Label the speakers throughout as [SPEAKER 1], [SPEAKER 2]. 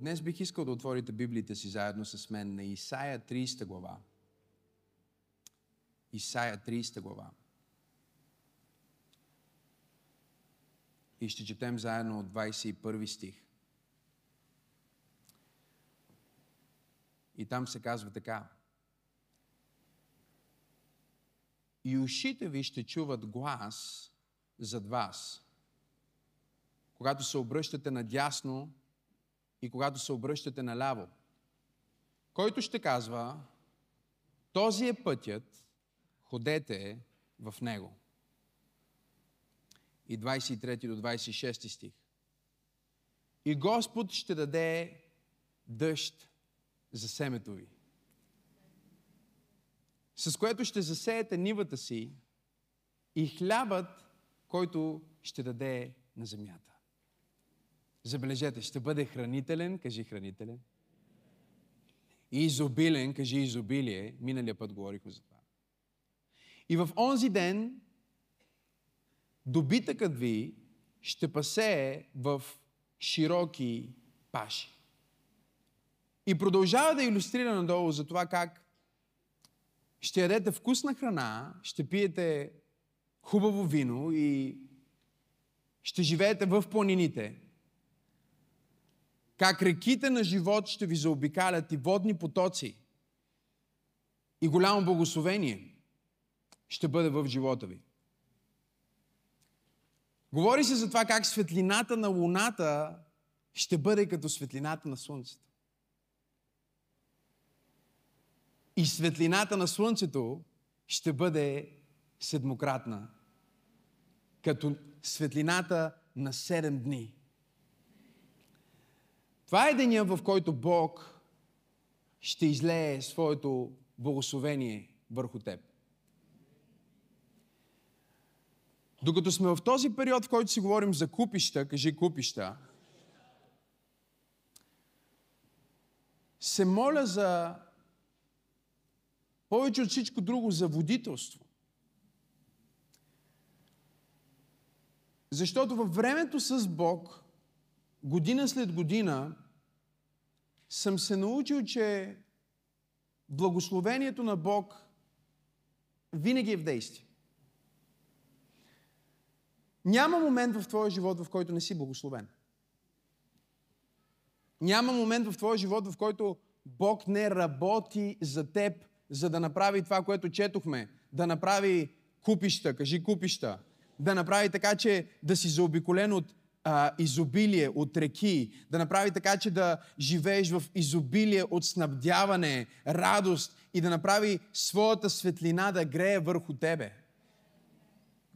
[SPEAKER 1] Днес бих искал да отворите Библията си заедно с мен на Исаия 30 глава. Исаия 30 глава. И ще четем заедно от 21 стих. И там се казва така. И ушите ви ще чуват глас зад вас, когато се обръщате надясно и когато се обръщате наляво. Който ще казва, този е пътят, ходете в него. И 23 до 26 стих. И Господ ще даде дъжд за семето ви, с което ще засеете нивата си и хлябът, който ще даде на земята. Забележете, ще бъде хранителен, кажи хранителен. И изобилен, кажи изобилие. Миналия път говорихме за това. И в онзи ден добитъкът ви ще пасее в широки паши. И продължава да иллюстрира надолу за това как ще ядете вкусна храна, ще пиете хубаво вино и ще живеете в планините. Как реките на живот ще ви заобикалят и водни потоци и голямо благословение ще бъде в живота ви. Говори се за това как светлината на луната ще бъде като светлината на слънцето. И светлината на слънцето ще бъде седмократна, като светлината на седем дни. Това е деня, в който Бог ще излее своето благословение върху теб. Докато сме в този период, в който си говорим за купища, кажи купища, се моля за повече от всичко друго за водителство. Защото във времето с Бог, година след година, съм се научил, че благословението на Бог винаги е в действие. Няма момент в твоя живот, в който не си благословен. Няма момент в твоя живот, в който Бог не работи за теб, за да направи това, което четохме. Да направи купища, кажи купища. Да направи така, че да си заобиколен от а, изобилие, от реки. Да направи така, че да живееш в изобилие от снабдяване, радост и да направи своята светлина да грее върху тебе.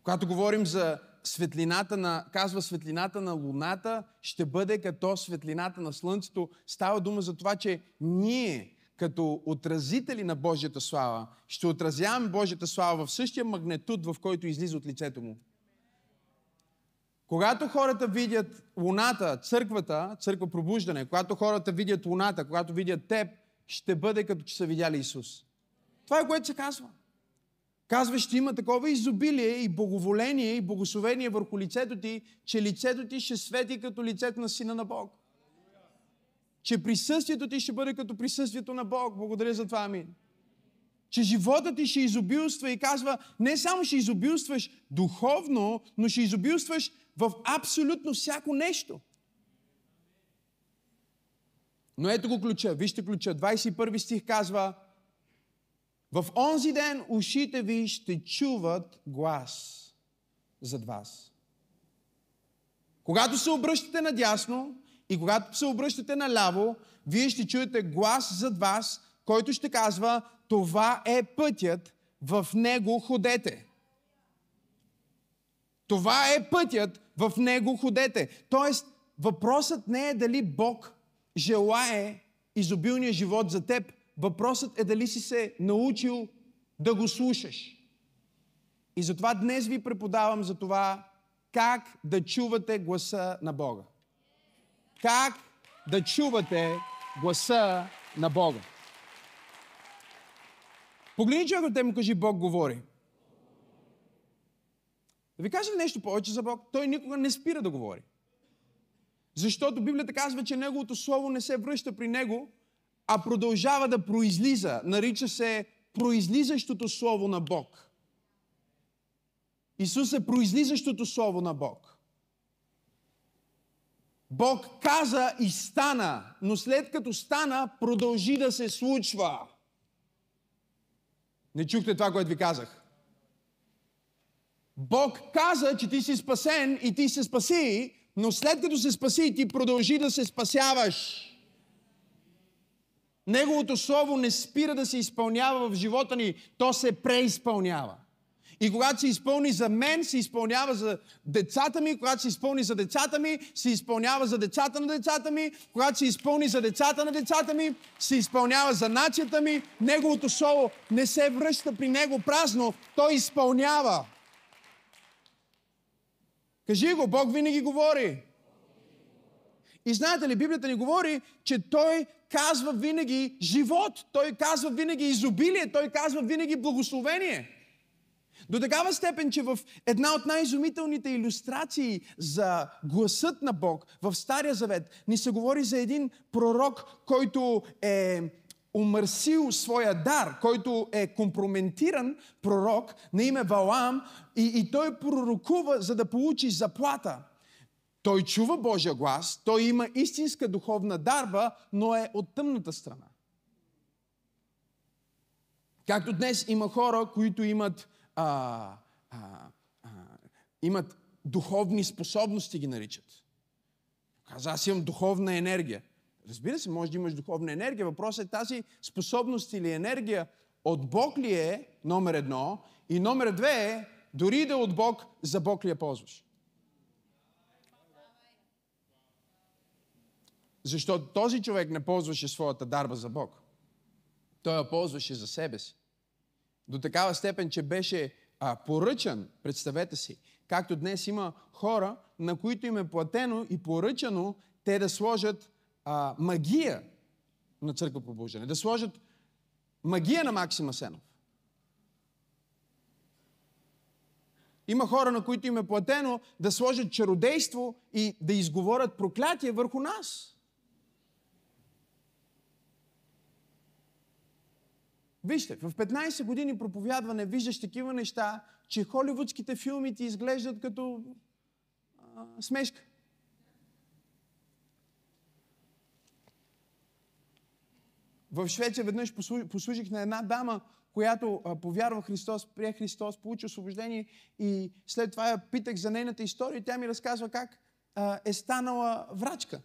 [SPEAKER 1] Когато говорим за светлината на, казва светлината на луната, ще бъде като светлината на слънцето. Става дума за това, че ние, като отразители на Божията слава, ще отразяваме Божията слава в същия магнетуд, в който излиза от лицето му. Когато хората видят луната, църквата, църква пробуждане, когато хората видят луната, когато видят теб, ще бъде като че са видяли Исус. Това е което се казва. Казва, ще има такова изобилие и благоволение и благословение върху лицето ти, че лицето ти ще свети като лицето на Сина на Бог. Че присъствието ти ще бъде като присъствието на Бог. Благодаря за това, амин. Че живота ти ще изобилства и казва, не само ще изобилстваш духовно, но ще изобилстваш в абсолютно всяко нещо. Но ето го ключа. Вижте ключа. 21 стих казва, в онзи ден ушите ви ще чуват глас зад вас. Когато се обръщате надясно и когато се обръщате наляво, вие ще чуете глас зад вас, който ще казва, това е пътят, в него ходете. Това е пътят, в него ходете. Тоест, въпросът не е дали Бог желае изобилния живот за теб. Въпросът е дали си се научил да го слушаш. И затова днес ви преподавам за това как да чувате гласа на Бога. Как да чувате гласа на Бога. Погледни човекът те му кажи, Бог говори. Да ви кажа ли нещо повече за Бог? Той никога не спира да говори. Защото Библията казва, че Неговото Слово не се връща при Него, а продължава да произлиза. Нарича се произлизащото Слово на Бог. Исус е произлизащото Слово на Бог. Бог каза и стана, но след като стана, продължи да се случва. Не чухте това, което ви казах. Бог каза, че ти си спасен и ти се спаси, но след като се спаси, ти продължи да се спасяваш. Неговото слово не спира да се изпълнява в живота ни, то се преизпълнява. И когато се изпълни за мен, се изпълнява за децата ми. Когато се изпълни за децата ми, се изпълнява за децата на децата ми. Когато се изпълни за децата на децата ми, се изпълнява за нацията ми. Неговото слово не се връща при него празно, той изпълнява. Кажи го, Бог винаги говори. И знаете ли, Библията ни говори, че Той казва винаги живот, Той казва винаги изобилие, Той казва винаги благословение. До такава степен, че в една от най-изумителните иллюстрации за гласът на Бог в Стария Завет ни се говори за един пророк, който е умърсил своя дар, който е компрометиран пророк на име Валам и, и той пророкува, за да получи заплата. Той чува Божия глас, той има истинска духовна дарба, но е от тъмната страна. Както днес има хора, които имат, а, а, а, имат духовни способности, ги наричат. Каза, аз имам духовна енергия. Разбира се, може да имаш духовна енергия. Въпросът е тази способност или енергия от Бог ли е, номер едно, и номер две е, дори да е от Бог, за Бог ли я ползваш? Защото този човек не ползваше своята дарба за Бог. Той я ползваше за себе си. До такава степен, че беше а, поръчан, представете си, както днес има хора, на които им е платено и поръчано те да сложат а, магия на църква пробуждане, да сложат магия на Максима Сенов. Има хора, на които им е платено да сложат чародейство и да изговорят проклятие върху нас. Вижте, в 15 години проповядване виждаш такива неща, че холивудските филми ти изглеждат като а, смешка. В Швеция веднъж послужих на една дама, която повярва Христос, прие Христос, получи освобождение и след това я питах за нейната история. Тя ми разказва как е станала врачка.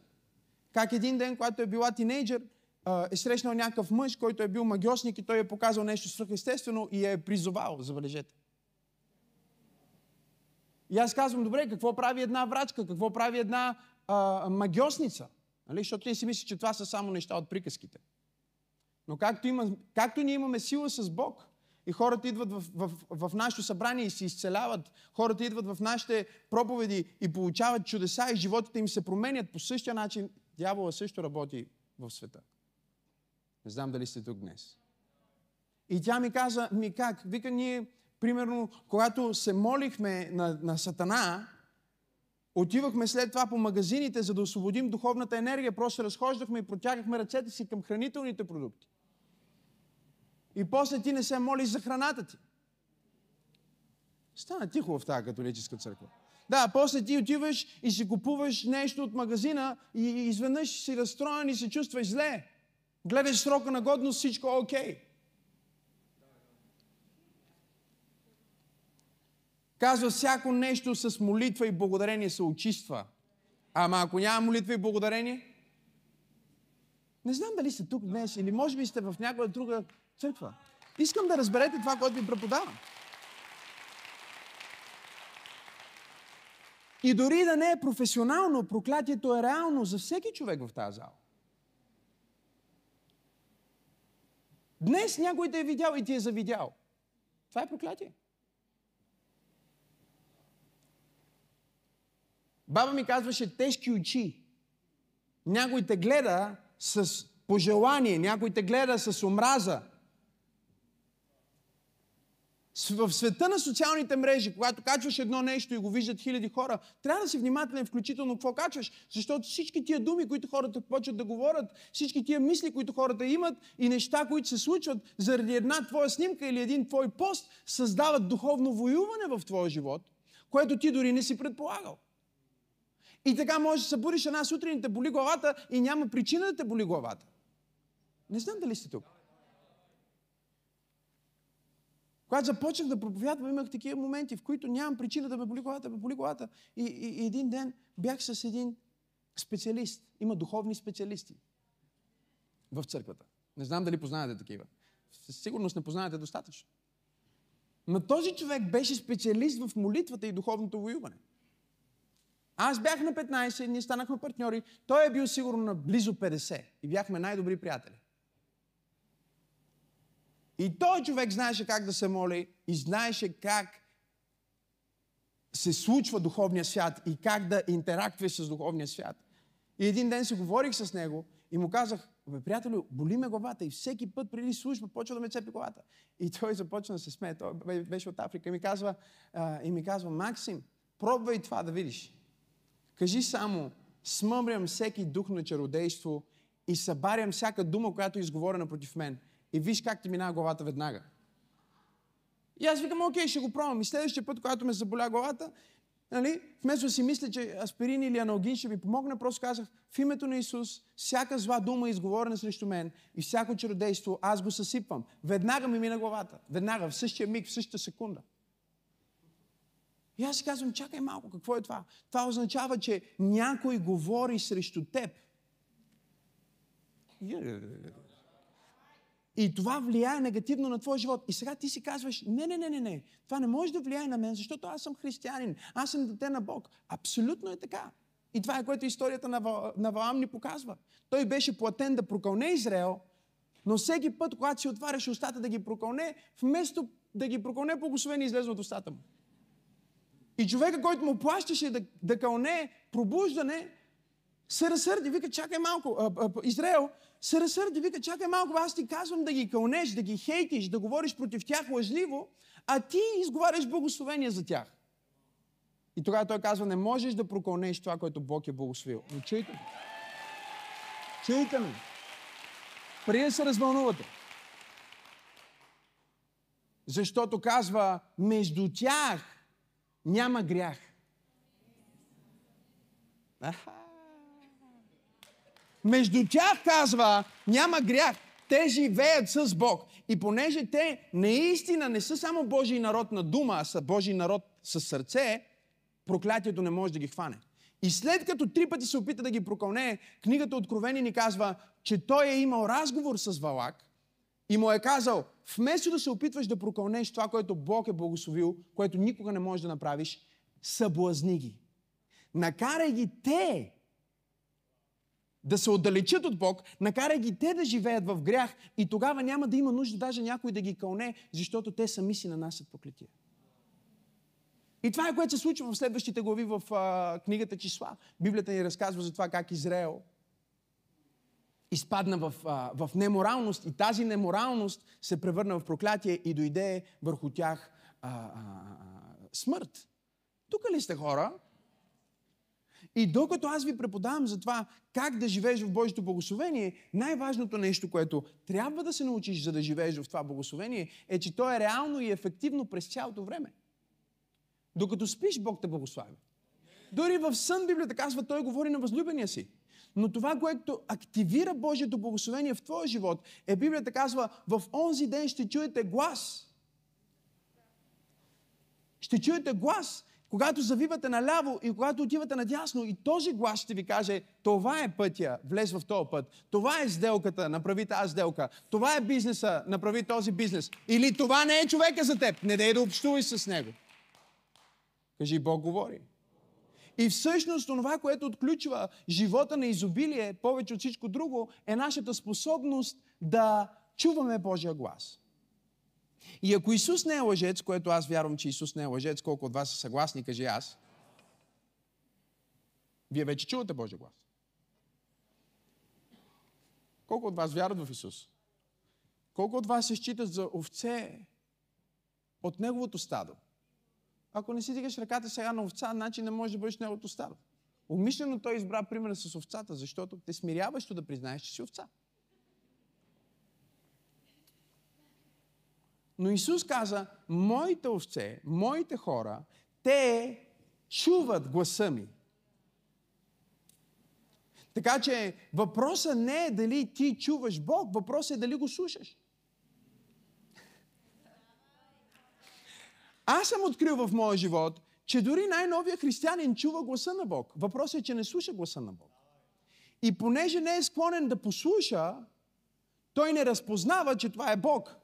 [SPEAKER 1] Как един ден, когато е била тинейджър, е срещнал някакъв мъж, който е бил магиосник и той е показал нещо свръхестествено и е призовал, забележете. И аз казвам, добре, какво прави една врачка, какво прави една а, магиосница? Нали? Защото ние си мисли, че това са само неща от приказките. Но както, има, както ние имаме сила с Бог, и хората идват в, в, в, нашето събрание и се изцеляват, хората идват в нашите проповеди и получават чудеса и животите им се променят по същия начин, дявола също работи в света. Не знам дали сте тук днес. И тя ми каза, ми как? Вика, ние, примерно, когато се молихме на, на Сатана, отивахме след това по магазините, за да освободим духовната енергия, просто разхождахме и протягахме ръцете си към хранителните продукти. И после ти не се молиш за храната ти. Стана тихо в тази католическа църква. Да, после ти отиваш и си купуваш нещо от магазина и изведнъж си разстроен и се чувстваш зле. Гледаш срока на годност, всичко е окей. Казва, всяко нещо с молитва и благодарение се очиства. Ама ако няма молитва и благодарение, не знам дали сте тук днес или може би сте в някоя друга църква. Искам да разберете това, което ви преподавам. И дори да не е професионално, проклятието е реално за всеки човек в тази зала. Днес някой те е видял и ти е завидял. Това е проклятие. Баба ми казваше тежки очи. Някой те гледа с пожелание, някой те гледа с омраза. В света на социалните мрежи, когато качваш едно нещо и го виждат хиляди хора, трябва да си внимателен, включително какво качваш, защото всички тия думи, които хората почват да говорят, всички тия мисли, които хората имат и неща, които се случват заради една твоя снимка или един твой пост, създават духовно воюване в твоя живот, което ти дори не си предполагал. И така можеш да събудиш една сутрин и те боли главата и няма причина да те боли главата. Не знам дали сте тук. Когато започнах да проповядвам, имах такива моменти, в които нямам причина да ме боли главата, ме боли главата. И, и, и един ден бях с един специалист. Има духовни специалисти в църквата. Не знам дали познавате такива. Със сигурност не познавате достатъчно. Но този човек беше специалист в молитвата и духовното воюване. Аз бях на 15, ние станахме партньори. Той е бил сигурно на близо 50 и бяхме най-добри приятели. И той човек знаеше как да се моли и знаеше как се случва духовния свят и как да интерактува с духовния свят. И един ден се говорих с него и му казах, бе, приятелю, боли ме главата и всеки път преди служба почва да ме цепи главата. И той започна да се смее. Той беше от Африка и ми казва, а, и ми казва Максим, пробвай това да видиш. Кажи само, смъмрям всеки дух на чародейство и събарям всяка дума, която е изговорена против мен. И виж как ти минава главата веднага. И аз викам, окей, ще го пробвам. И следващия път, когато ме заболя главата, нали, вместо да си мисля, че аспирин или аналгин ще ми помогне, просто казах, в името на Исус, всяка зла дума, изговорена срещу мен и всяко чародейство, аз го съсипвам. Веднага ми мина главата. Веднага, в същия миг, в същата секунда. И аз си казвам, чакай малко, какво е това? Това означава, че някой говори срещу теб. И това влияе негативно на твоя живот. И сега ти си казваш, не, не, не, не, не, това не може да влияе на мен, защото аз съм християнин, аз съм дете на Бог. Абсолютно е така. И това е което историята на, на Ваам ни показва. Той беше платен да прокълне Израел, но всеки път, когато си отваряше устата да ги прокълне, вместо да ги прокълне, благословение излезе от устата му. И човека, който му плащаше да, да кълне пробуждане, се разсърди. Вика, чакай малко. А, а, Израел се разсърди. Вика, чакай малко. Аз ти казвам да ги кълнеш, да ги хейтиш, да говориш против тях лъжливо, а ти изговаряш благословение за тях. И тогава той казва, не можеш да прокълнеш това, което Бог е благословил. Но чуйте ме. Чуйте ме. Преди да се развълнувате. Защото казва, между тях няма грях. Аха. Между тях, казва, няма грях. Те живеят с Бог. И понеже те наистина не са само Божий народ на дума, а са Божий народ с сърце, проклятието не може да ги хване. И след като три пъти се опита да ги прокълне, книгата Откровени ни казва, че той е имал разговор с Валак и му е казал, вместо да се опитваш да прокълнеш това, което Бог е благословил, което никога не можеш да направиш, съблазни ги. Накарай ги те да се отдалечат от Бог, накарай ги те да живеят в грях и тогава няма да има нужда даже някой да ги кълне, защото те сами си нанасят проклетия. И това е което се случва в следващите глави в а, книгата Числа. Библията ни разказва за това как Израел изпадна в, а, в неморалност и тази неморалност се превърна в проклятие и дойде върху тях а, а, а, смърт. Тук ли сте хора? И докато аз ви преподавам за това как да живееш в Божието благословение, най-важното нещо, което трябва да се научиш, за да живееш в това благословение, е, че то е реално и ефективно през цялото време. Докато спиш, Бог те благославя. Дори в сън Библията казва, той говори на възлюбения си. Но това, което активира Божието благословение в твоя живот, е Библията казва, в онзи ден ще чуете глас. Ще чуете глас, когато завивате наляво и когато отивате надясно и този глас ще ви каже, това е пътя, влез в този път. Това е сделката, направи тази сделка. Това е бизнеса, направи този бизнес. Или това не е човека за теб, не дай да общуваш с него. Кажи, Бог говори. И всъщност това, което отключва живота на изобилие, повече от всичко друго, е нашата способност да чуваме Божия глас. И ако Исус не е лъжец, което аз вярвам, че Исус не е лъжец, колко от вас са съгласни, кажи аз, вие вече чувате Божия глас. Колко от вас вярват в Исус? Колко от вас се считат за овце от неговото стадо. Ако не си дигаш ръката сега на овца, значи не можеш да бъдеш неговото стадо. Умишлено той избра примера с овцата, защото те смиряващо да признаеш, че си овца. Но Исус каза, моите овце, моите хора, те чуват гласа ми. Така че въпросът не е дали ти чуваш Бог, въпросът е дали го слушаш. Аз съм открил в моя живот, че дори най-новия християнин чува гласа на Бог. Въпросът е, че не слуша гласа на Бог. И понеже не е склонен да послуша, той не разпознава, че това е Бог.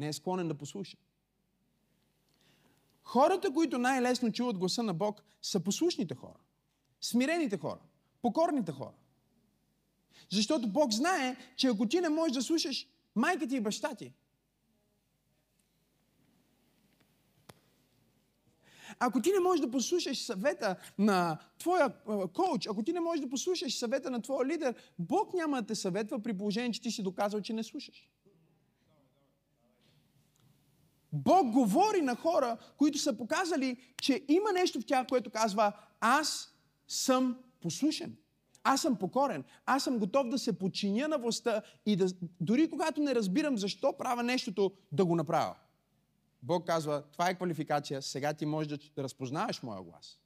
[SPEAKER 1] Не е склонен да послуша. Хората, които най-лесно чуват гласа на Бог, са послушните хора. Смирените хора. Покорните хора. Защото Бог знае, че ако ти не можеш да слушаш майка ти и баща ти, Ако ти не можеш да послушаш съвета на твоя коуч, ако ти не можеш да послушаш съвета на твоя лидер, Бог няма да те съветва при положение, че ти си доказал, че не слушаш. Бог говори на хора, които са показали, че има нещо в тях, което казва, аз съм послушен. Аз съм покорен. Аз съм готов да се подчиня на властта и да, дори когато не разбирам защо правя нещото, да го направя. Бог казва, това е квалификация, сега ти можеш да разпознаваш моя глас.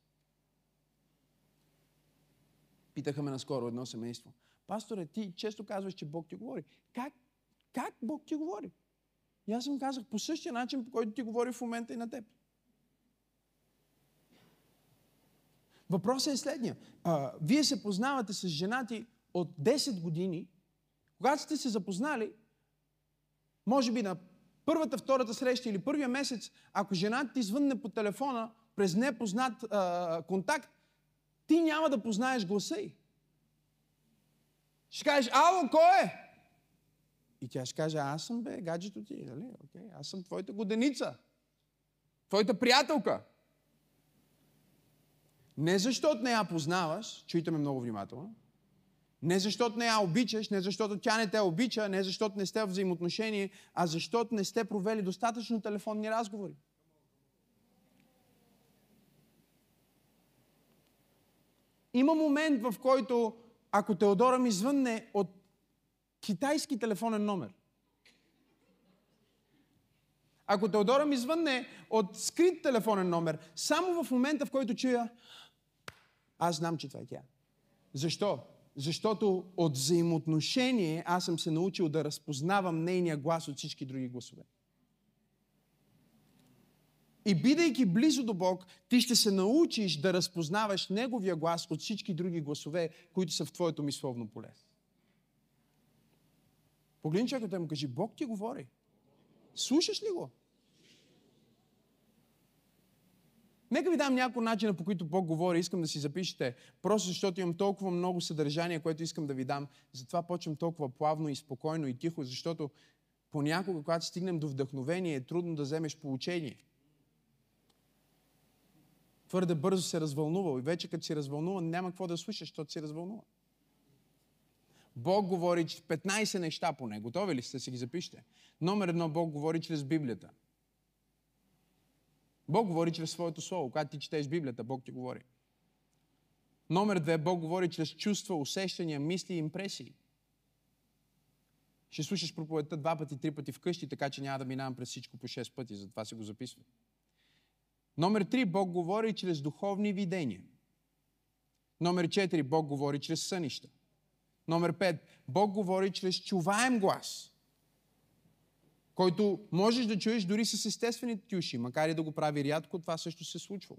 [SPEAKER 1] Питаха ме наскоро едно семейство. Пасторе, ти често казваш, че Бог ти говори. Как, как Бог ти говори? И аз им казах по същия начин, по който ти говори в момента и на теб. Въпросът е следния. А, вие се познавате с женати от 10 години. Когато сте се запознали, може би на първата, втората среща или първия месец, ако жената ти звънне по телефона през непознат а, контакт, ти няма да познаеш гласа й. Ще кажеш, ало, кой е? И тя ще каже, аз съм бе, гаджето ти, нали? Okay, аз съм твоята годеница. Твоята приятелка. Не защото не я познаваш, чуйте ме много внимателно, не защото не я обичаш, не защото тя не те обича, не защото не сте в взаимоотношение, а защото не сте провели достатъчно телефонни разговори. Има момент, в който, ако Теодора ми звънне от китайски телефонен номер, ако Теодора ми звънне от скрит телефонен номер, само в момента, в който чуя, аз знам, че това е тя. Защо? Защото от взаимоотношение аз съм се научил да разпознавам нейния глас от всички други гласове. И бидейки близо до Бог, ти ще се научиш да разпознаваш Неговия глас от всички други гласове, които са в твоето мисловно поле. Погледни човекът и му кажи, Бог ти говори. Слушаш ли го? Нека ви дам няколко начина, по които Бог говори. Искам да си запишете. Просто защото имам толкова много съдържание, което искам да ви дам. Затова почвам толкова плавно и спокойно и тихо, защото понякога, когато стигнем до вдъхновение, е трудно да вземеш получение. Твърде бързо се развълнувал и вече като си развълнуван, няма какво да слушаш, защото си развълнува. Бог говори 15 неща по него. Готови ли сте си ги запишете? Номер едно, Бог говори чрез Библията. Бог говори чрез своето слово. Когато ти четеш Библията, Бог ти говори. Номер две, Бог говори чрез чувства, усещания, мисли и импресии. Ще слушаш проповедта два пъти, три пъти вкъщи, така че няма да минавам през всичко по шест пъти, затова се го записвам. Номер три, Бог говори чрез духовни видения. Номер четири, Бог говори чрез сънища. Номер пет, Бог говори чрез чуваем глас който можеш да чуеш дори с естествените ти уши, макар и да го прави рядко, това също се случва.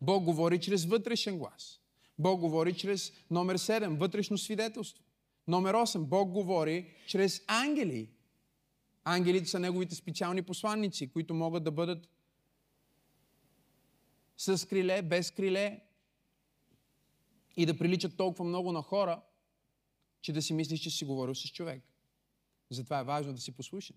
[SPEAKER 1] Бог говори чрез вътрешен глас. Бог говори чрез номер 7, вътрешно свидетелство. Номер 8, Бог говори чрез ангели. Ангелите са неговите специални посланници, които могат да бъдат с криле, без криле и да приличат толкова много на хора, че да си мислиш, че си говорил с човек. Затова е важно да си послушен.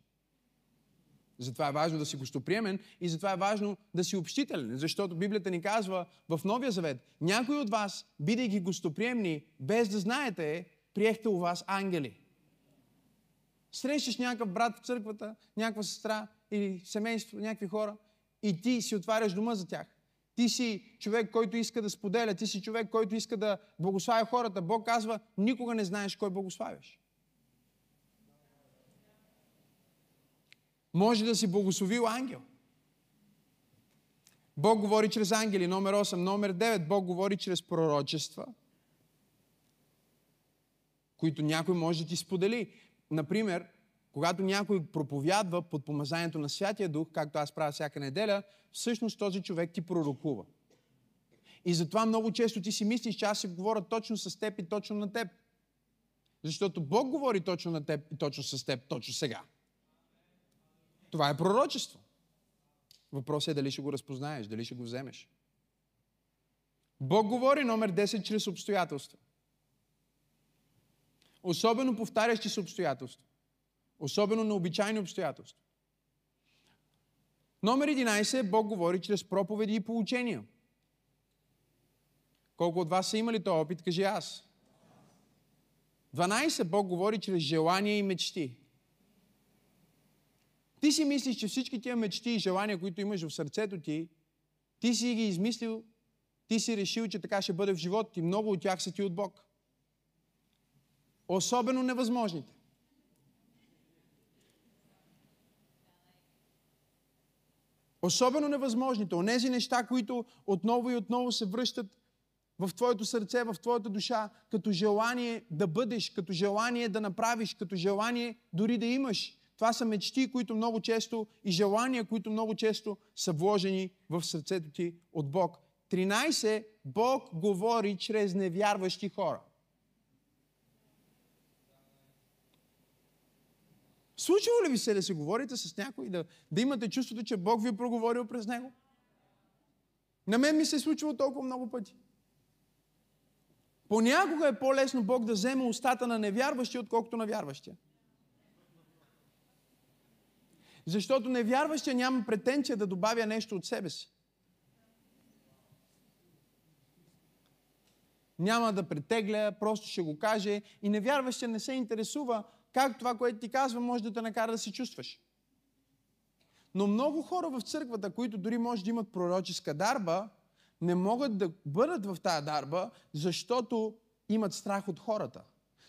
[SPEAKER 1] Затова е важно да си гостоприемен и затова е важно да си общителен. Защото Библията ни казва в Новия Завет, някои от вас, бидейки гостоприемни, без да знаете, приехте у вас ангели. Срещаш някакъв брат в църквата, някаква сестра или семейство, някакви хора и ти си отваряш дома за тях. Ти си човек, който иска да споделя, ти си човек, който иска да благославя хората. Бог казва, никога не знаеш кой благославяш. Може да си благословил ангел. Бог говори чрез ангели, номер 8. Номер 9. Бог говори чрез пророчества, които някой може да ти сподели. Например, когато някой проповядва под помазанието на Святия Дух, както аз правя всяка неделя, всъщност този човек ти пророкува. И затова много често ти си мислиш, че аз си говоря точно с теб и точно на теб. Защото Бог говори точно на теб и точно с теб, точно сега. Това е пророчество. Въпросът е дали ще го разпознаеш, дали ще го вземеш. Бог говори номер 10 чрез обстоятелства. Особено повтарящи се обстоятелства. Особено на обичайни обстоятелства. Номер 11. Бог говори чрез проповеди и получения. Колко от вас са имали този опит, кажи аз. 12. Бог говори чрез желания и мечти. Ти си мислиш, че всички тия мечти и желания, които имаш в сърцето ти, ти си ги измислил, ти си решил, че така ще бъде в живота ти. Много от тях са ти от Бог. Особено невъзможните. Особено невъзможните. Онези неща, които отново и отново се връщат в твоето сърце, в твоята душа, като желание да бъдеш, като желание да направиш, като желание дори да имаш. Това са мечти, които много често и желания, които много често са вложени в сърцето ти от Бог. 13. Бог говори чрез невярващи хора. Случва ли ви се да се говорите с някой, да, да имате чувството, че Бог ви е проговорил през него? На мен ми се е случило толкова много пъти. Понякога е по-лесно Бог да вземе устата на невярващия, отколкото на вярващия. Защото невярващия няма претенция да добавя нещо от себе си. Няма да претегля, просто ще го каже. И невярващия не се интересува как това, което ти казва, може да те накара да се чувстваш. Но много хора в църквата, които дори може да имат пророческа дарба, не могат да бъдат в тази дарба, защото имат страх от хората.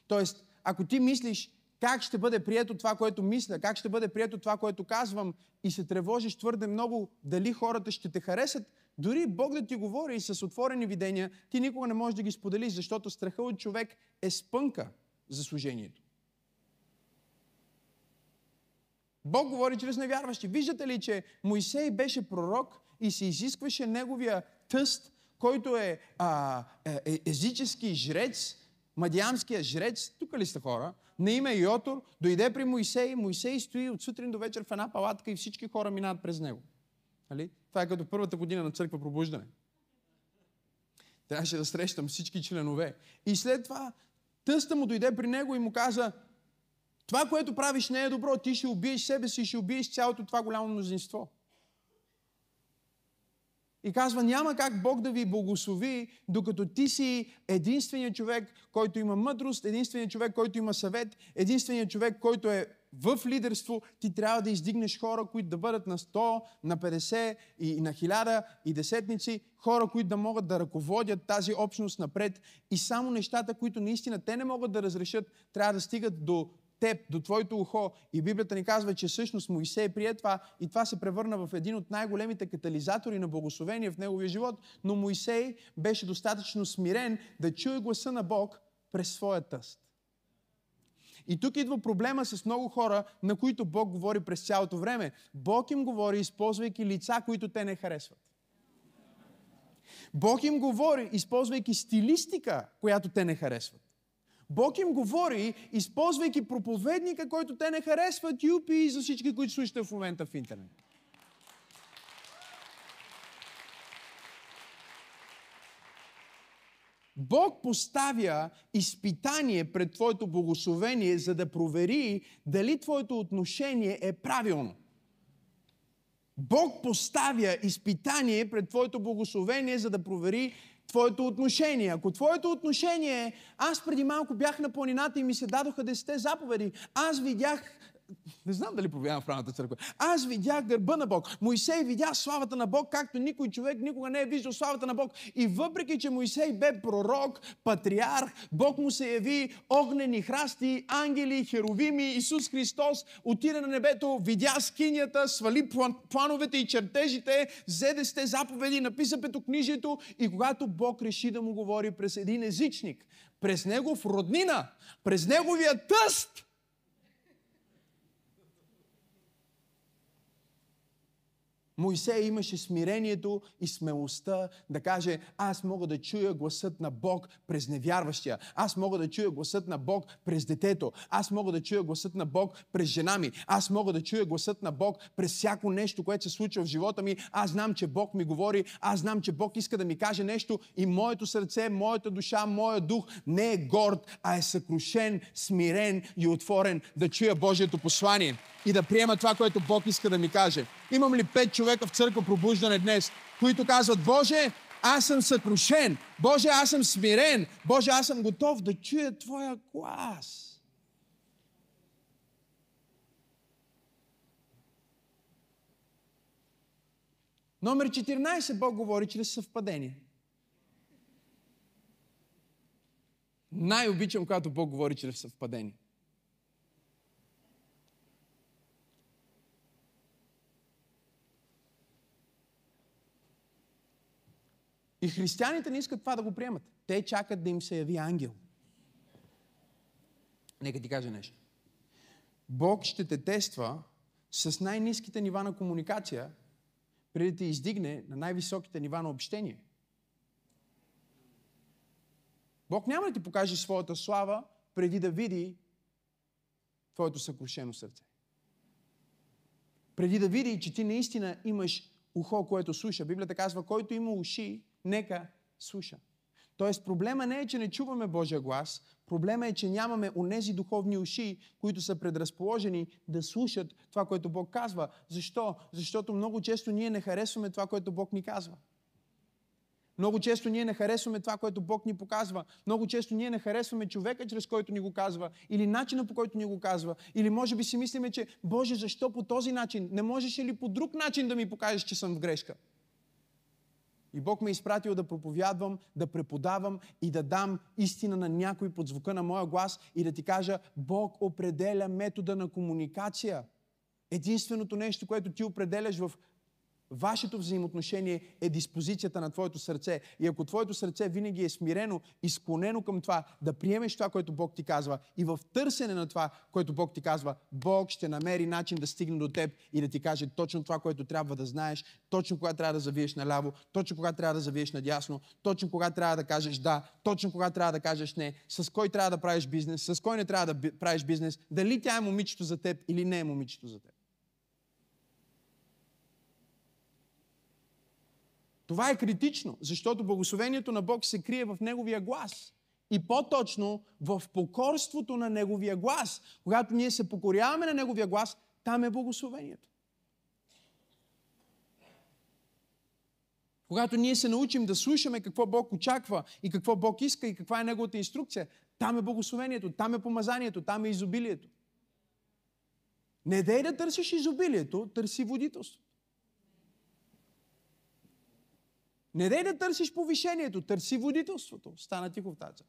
[SPEAKER 1] Тоест, ако ти мислиш, как ще бъде прието това, което мисля, как ще бъде прието това, което казвам и се тревожиш твърде много дали хората ще те харесат, дори Бог да ти говори и с отворени видения, ти никога не можеш да ги споделиш, защото страха от човек е спънка за служението. Бог говори чрез невярващи. Виждате ли, че Моисей беше пророк и се изискваше неговия тъст, който е, а, е, е езически жрец, мадиамския жрец, тук ли сте хора, на име Йотор, дойде при Моисей, Моисей стои от сутрин до вечер в една палатка и всички хора минават през него. Нали? Това е като първата година на църква пробуждане. Трябваше да срещам всички членове. И след това тъста му дойде при него и му каза, това, което правиш не е добро, ти ще убиеш себе си и ще убиеш цялото това голямо мнозинство. И казва, няма как Бог да ви благослови, докато ти си единственият човек, който има мъдрост, единственият човек, който има съвет, единственият човек, който е в лидерство, ти трябва да издигнеш хора, които да бъдат на 100, на 50 и на 1000 и десетници, хора, които да могат да ръководят тази общност напред. И само нещата, които наистина те не могат да разрешат, трябва да стигат до теб, до твоето ухо. И Библията ни казва, че всъщност Моисей прие това и това се превърна в един от най-големите катализатори на благословение в неговия живот. Но Моисей беше достатъчно смирен да чуе гласа на Бог през своя тъст. И тук идва проблема с много хора, на които Бог говори през цялото време. Бог им говори, използвайки лица, които те не харесват. Бог им говори, използвайки стилистика, която те не харесват. Бог им говори, използвайки проповедника, който те не харесват, юпи за всички, които слушате в момента в интернет. Бог поставя изпитание пред твоето благословение, за да провери дали твоето отношение е правилно. Бог поставя изпитание пред твоето благословение, за да провери твоето отношение. Ако твоето отношение е, аз преди малко бях на планината и ми се дадоха десете заповеди, аз видях не знам дали повярвам в правната църква. Аз видях гърба на Бог. Моисей видя славата на Бог, както никой човек никога не е виждал славата на Бог. И въпреки, че Моисей бе пророк, патриарх, Бог му се яви огнени храсти, ангели, херовими, Исус Христос отиде на небето, видя скинията, свали плановете и чертежите, взе сте заповеди, написа петокнижието и когато Бог реши да му говори през един езичник, през негов роднина, през неговия тъст, Моисей имаше смирението и смелостта да каже, аз мога да чуя гласът на Бог през невярващия. Аз мога да чуя гласът на Бог през детето. Аз мога да чуя гласът на Бог през жена ми. Аз мога да чуя гласът на Бог през всяко нещо, което се случва в живота ми. Аз знам, че Бог ми говори. Аз знам, че Бог иска да ми каже нещо и моето сърце, моята душа, моя дух не е горд, а е съкрушен, смирен и отворен да чуя Божието послание и да приема това, което Бог иска да ми каже. Имам ли пет човека в църква пробуждане днес, които казват, Боже, аз съм съкрушен. Боже, аз съм смирен. Боже, аз съм готов да чуя Твоя глас. Номер 14 Бог говори чрез съвпадение. Най-обичам, когато Бог говори чрез съвпадение. И християните не искат това да го приемат. Те чакат да им се яви ангел. Нека ти кажа нещо. Бог ще те тества с най-низките нива на комуникация, преди да те издигне на най-високите нива на общение. Бог няма да ти покаже своята слава, преди да види твоето съкрушено сърце. Преди да види, че ти наистина имаш ухо, което слуша. Библията казва, който има уши, нека слуша. Тоест проблема не е, че не чуваме Божия глас, проблема е, че нямаме онези духовни уши, които са предразположени да слушат това, което Бог казва. Защо? Защото много често ние не харесваме това, което Бог ни казва. Много често ние не харесваме това, което Бог ни показва. Много често ние не харесваме човека, чрез който ни го казва, или начина по който ни го казва. Или може би си мислиме, че Боже, защо по този начин? Не можеш ли по друг начин да ми покажеш, че съм в грешка? И Бог ме е изпратил да проповядвам, да преподавам и да дам истина на някой под звука на моя глас и да ти кажа, Бог определя метода на комуникация. Единственото нещо, което ти определяш в Вашето взаимоотношение е диспозицията на твоето сърце. И ако твоето сърце винаги е смирено и склонено към това да приемеш това, което Бог ти казва и в търсене на това, което Бог ти казва, Бог ще намери начин да стигне до теб и да ти каже точно това, което трябва да знаеш, точно кога трябва да завиеш наляво, точно кога трябва да завиеш надясно, точно кога трябва да кажеш да, точно кога трябва да кажеш не, с кой трябва да правиш бизнес, с кой не трябва да правиш бизнес, дали тя е момичето за теб или не е момичето за теб. Това е критично, защото благословението на Бог се крие в Неговия глас. И по-точно в покорството на Неговия глас. Когато ние се покоряваме на Неговия глас, там е благословението. Когато ние се научим да слушаме какво Бог очаква и какво Бог иска и каква е Неговата инструкция, там е благословението, там е помазанието, там е изобилието. Не дей да търсиш изобилието, търси водителство. Не дай да търсиш повишението, търси водителството. Стана тихо в тази.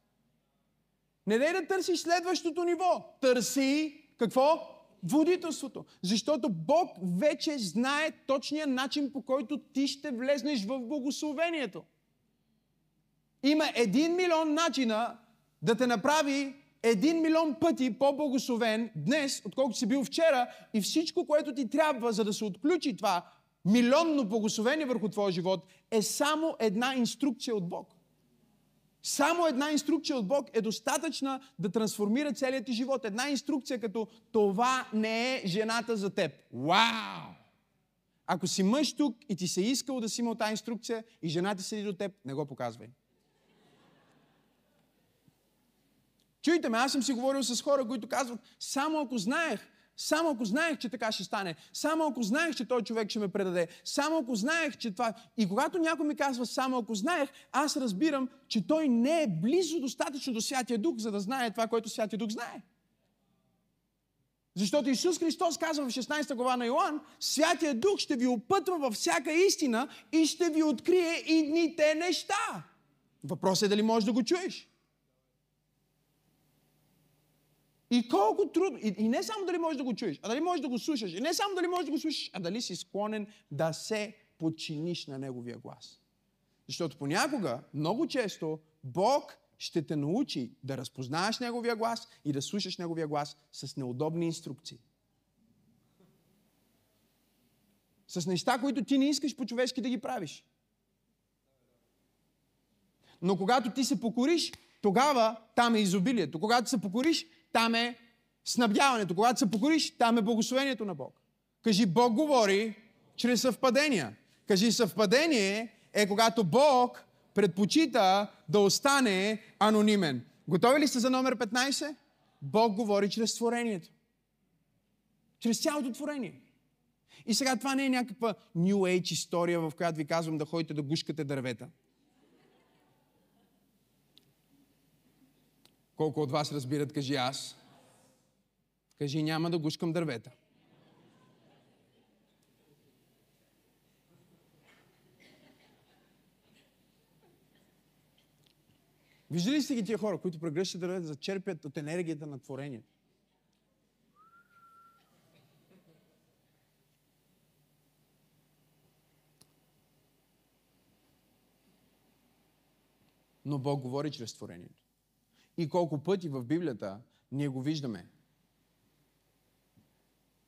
[SPEAKER 1] Не дай да търсиш следващото ниво. Търси какво? Водителството. Защото Бог вече знае точния начин, по който ти ще влезнеш в благословението. Има един милион начина да те направи един милион пъти по-благословен днес, отколкото си бил вчера и всичко, което ти трябва, за да се отключи това, милионно благословение върху твоя живот е само една инструкция от Бог. Само една инструкция от Бог е достатъчна да трансформира целият ти живот. Една инструкция като това не е жената за теб. Вау! Ако си мъж тук и ти се искал да си имал тази инструкция и жената седи до теб, не го показвай. Чуйте ме, аз съм си говорил с хора, които казват, само ако знаех, Само ако знаех, че така ще стане. Само ако знаех, че той човек ще ме предаде. Само ако знаех, че това... И когато някой ми казва само ако знаех, аз разбирам, че той не е близо достатъчно до Святия Дух, за да знае това, което Святия Дух знае. Защото Исус Христос казва в 16 глава на Йоан, Святия Дух ще ви опътва във всяка истина и ще ви открие идните неща. Въпросът е дали можеш да го чуеш. И колко трудно. И, и не само дали можеш да го чуеш, а дали можеш да го слушаш. И не само дали можеш да го слушаш, а дали си склонен да се подчиниш на Неговия глас. Защото понякога, много често, Бог ще те научи да разпознаеш Неговия глас и да слушаш Неговия глас с неудобни инструкции. С неща, които ти не искаш по-човешки да ги правиш. Но когато ти се покориш, тогава там е изобилието. Когато се покориш, там е снабдяването. Когато се покориш, там е благословението на Бог. Кажи, Бог говори чрез съвпадения. Кажи, съвпадение е когато Бог предпочита да остане анонимен. Готови ли сте за номер 15? Бог говори чрез творението. Чрез цялото творение. И сега това не е някаква New Age история, в която ви казвам да ходите да гушкате дървета. Колко от вас разбират, кажи аз. Кажи, няма да гушкам дървета. Виждали ли сте ги тия хора, които прегръщат дървета, за черпят от енергията на творението? Но Бог говори чрез творението. И колко пъти в Библията ние го виждаме.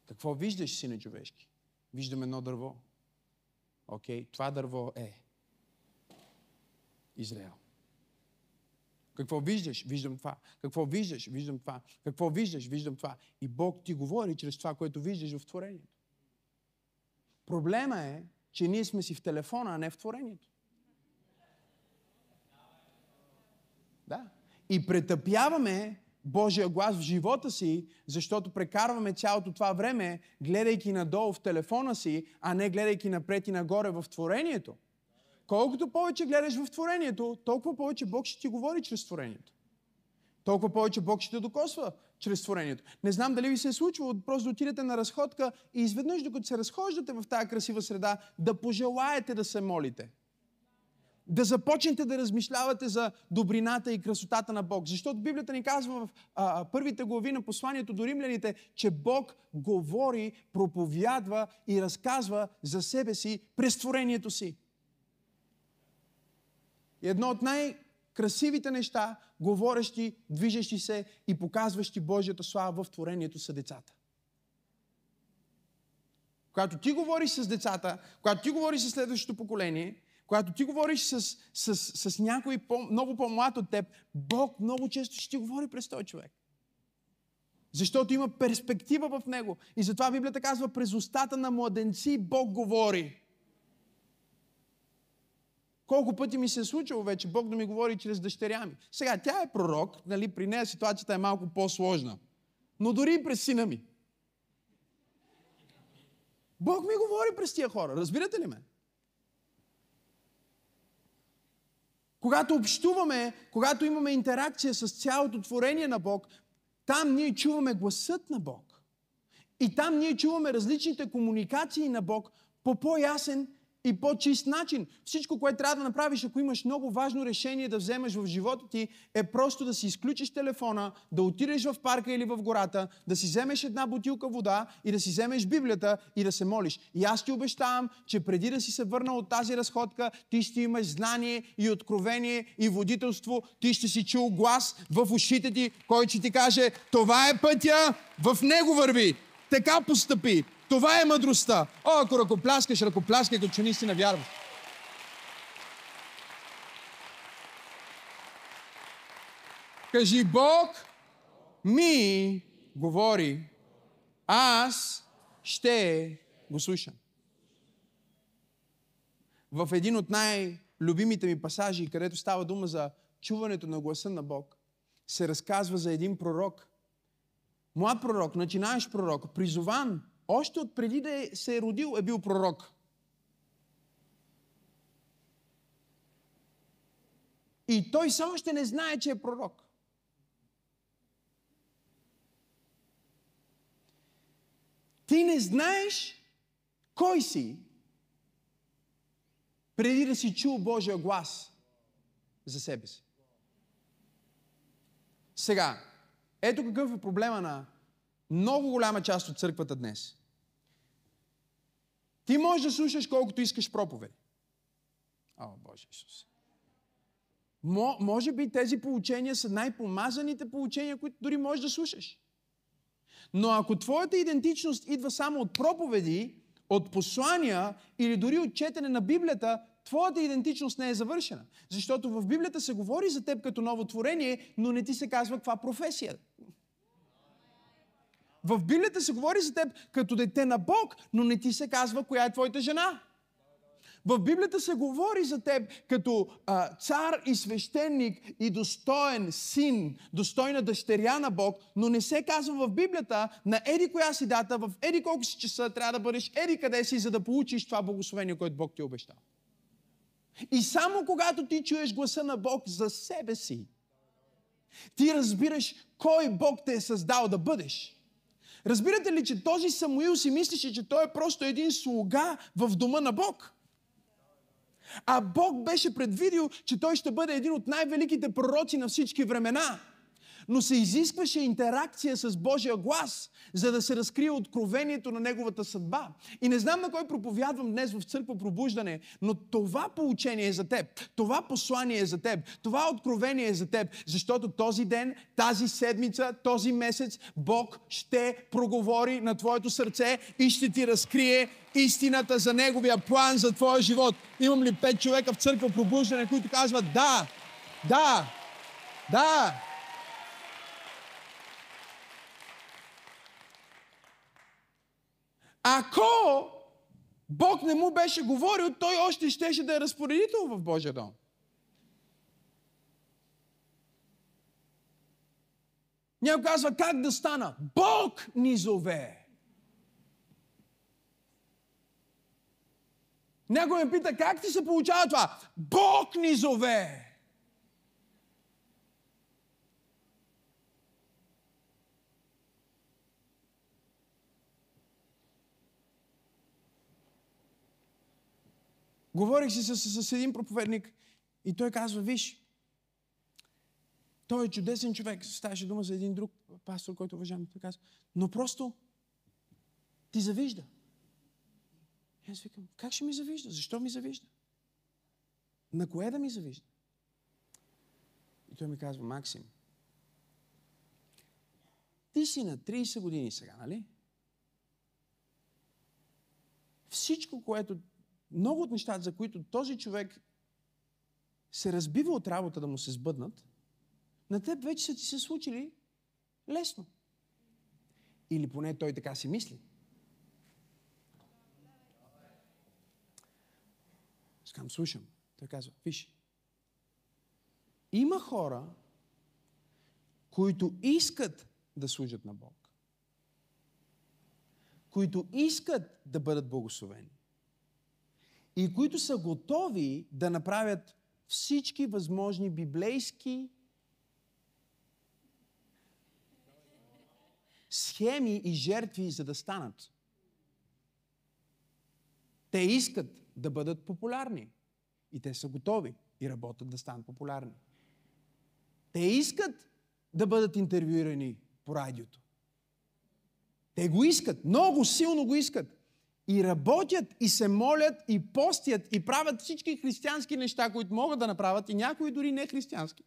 [SPEAKER 1] Какво виждаш, сине човешки? Виждам едно дърво. Окей, okay, това дърво е Израел. Какво виждаш? Виждам това. Какво виждаш? Виждам това. Какво виждаш? Виждам това. И Бог ти говори чрез това, което виждаш в творението. Проблема е, че ние сме си в телефона, а не в творението. Да. И претъпяваме Божия глас в живота си, защото прекарваме цялото това време, гледайки надолу в телефона си, а не гледайки напред и нагоре в творението. Колкото повече гледаш в творението, толкова повече Бог ще ти говори чрез творението. Толкова повече Бог ще те докосва чрез творението. Не знам дали ви се е случвало просто отидете на разходка и изведнъж, докато се разхождате в тази красива среда, да пожелаете да се молите да започнете да размишлявате за добрината и красотата на Бог. Защото Библията ни казва в а, първите глави на посланието до римляните, че Бог говори, проповядва и разказва за себе си през творението си. И едно от най-красивите неща, говорещи, движещи се и показващи Божията слава в творението са децата. Когато ти говориш с децата, когато ти говориш с следващото поколение, когато ти говориш с, с, с, някой по, много по-млад от теб, Бог много често ще ти говори през този човек. Защото има перспектива в него. И затова Библията казва, през устата на младенци Бог говори. Колко пъти ми се е случило вече Бог да ми говори чрез дъщеря ми. Сега, тя е пророк, нали, при нея ситуацията е малко по-сложна. Но дори и през сина ми. Бог ми говори през тия хора. Разбирате ли ме? Когато общуваме, когато имаме интеракция с цялото творение на Бог, там ние чуваме гласът на Бог. И там ние чуваме различните комуникации на Бог по по-ясен и по-чист начин. Всичко, което трябва да направиш, ако имаш много важно решение да вземеш в живота ти, е просто да си изключиш телефона, да отидеш в парка или в гората, да си вземеш една бутилка вода и да си вземеш Библията и да се молиш. И аз ти обещавам, че преди да си се върнал от тази разходка, ти ще имаш знание и откровение и водителство. Ти ще си чул глас в ушите ти, който ще ти каже, това е пътя, в него върви. Така постъпи. Това е мъдростта. О, ако ръкопляскаш, ръкопляскай, като че наистина вярваш. Кажи, Бог ми говори, аз ще го слушам. В един от най-любимите ми пасажи, където става дума за чуването на гласа на Бог, се разказва за един пророк, млад пророк, начинаеш пророк, призован, още от преди да е, се е родил, е бил пророк. И той все още не знае, че е пророк. Ти не знаеш кой си, преди да си чул Божия глас за себе си. Сега, ето какъв е проблема на много голяма част от църквата днес. Ти можеш да слушаш колкото искаш проповеди. О, Боже Исус. може би тези получения са най-помазаните получения, които дори можеш да слушаш. Но ако твоята идентичност идва само от проповеди, от послания или дори от четене на Библията, твоята идентичност не е завършена. Защото в Библията се говори за теб като ново творение, но не ти се казва каква професия. В Библията се говори за теб като дете на Бог, но не ти се казва коя е твоята жена. В Библията се говори за теб като а, цар и свещеник и достоен син, достойна дъщеря на Бог, но не се казва в Библията на еди коя си дата, в еди колко си часа трябва да бъдеш еди къде си, за да получиш това благословение, което Бог ти е обещал. И само когато ти чуеш гласа на Бог за себе си, ти разбираш кой Бог те е създал да бъдеш. Разбирате ли, че този Самуил си мислеше, че той е просто един слуга в дома на Бог? А Бог беше предвидил, че той ще бъде един от най-великите пророци на всички времена но се изискваше интеракция с Божия глас, за да се разкрие откровението на Неговата съдба. И не знам на кой проповядвам днес в църква пробуждане, но това получение е за теб. Това послание е за теб. Това откровение е за теб. Защото този ден, тази седмица, този месец Бог ще проговори на твоето сърце и ще ти разкрие истината за Неговия план за твоя живот. Имам ли пет човека в църква пробуждане, които казват да, да, да, Ако Бог не му беше говорил, той още щеше да е разпоредител в Божия дом. Някой казва как да стана. Бог ни зове. Някой ме пита как ти се получава това. Бог ни зове. Говорих си с, с, един проповедник и той казва, виж, той е чудесен човек. Ставаше дума за един друг пастор, който уважавам. Той казва, но просто ти завижда. И аз викам, как ще ми завижда? Защо ми завижда? На кое да ми завижда? И той ми казва, Максим, ти си на 30 години сега, нали? Всичко, което много от нещата, за които този човек се разбива от работа да му се сбъднат, на теб вече са ти се случили лесно. Или поне той така си мисли. Скам, слушам. Той казва, виж, има хора, които искат да служат на Бог. Които искат да бъдат благословени и които са готови да направят всички възможни библейски схеми и жертви, за да станат. Те искат да бъдат популярни. И те са готови и работят да станат популярни. Те искат да бъдат интервюирани по радиото. Те го искат, много силно го искат и работят, и се молят, и постят, и правят всички християнски неща, които могат да направят, и някои дори не християнски.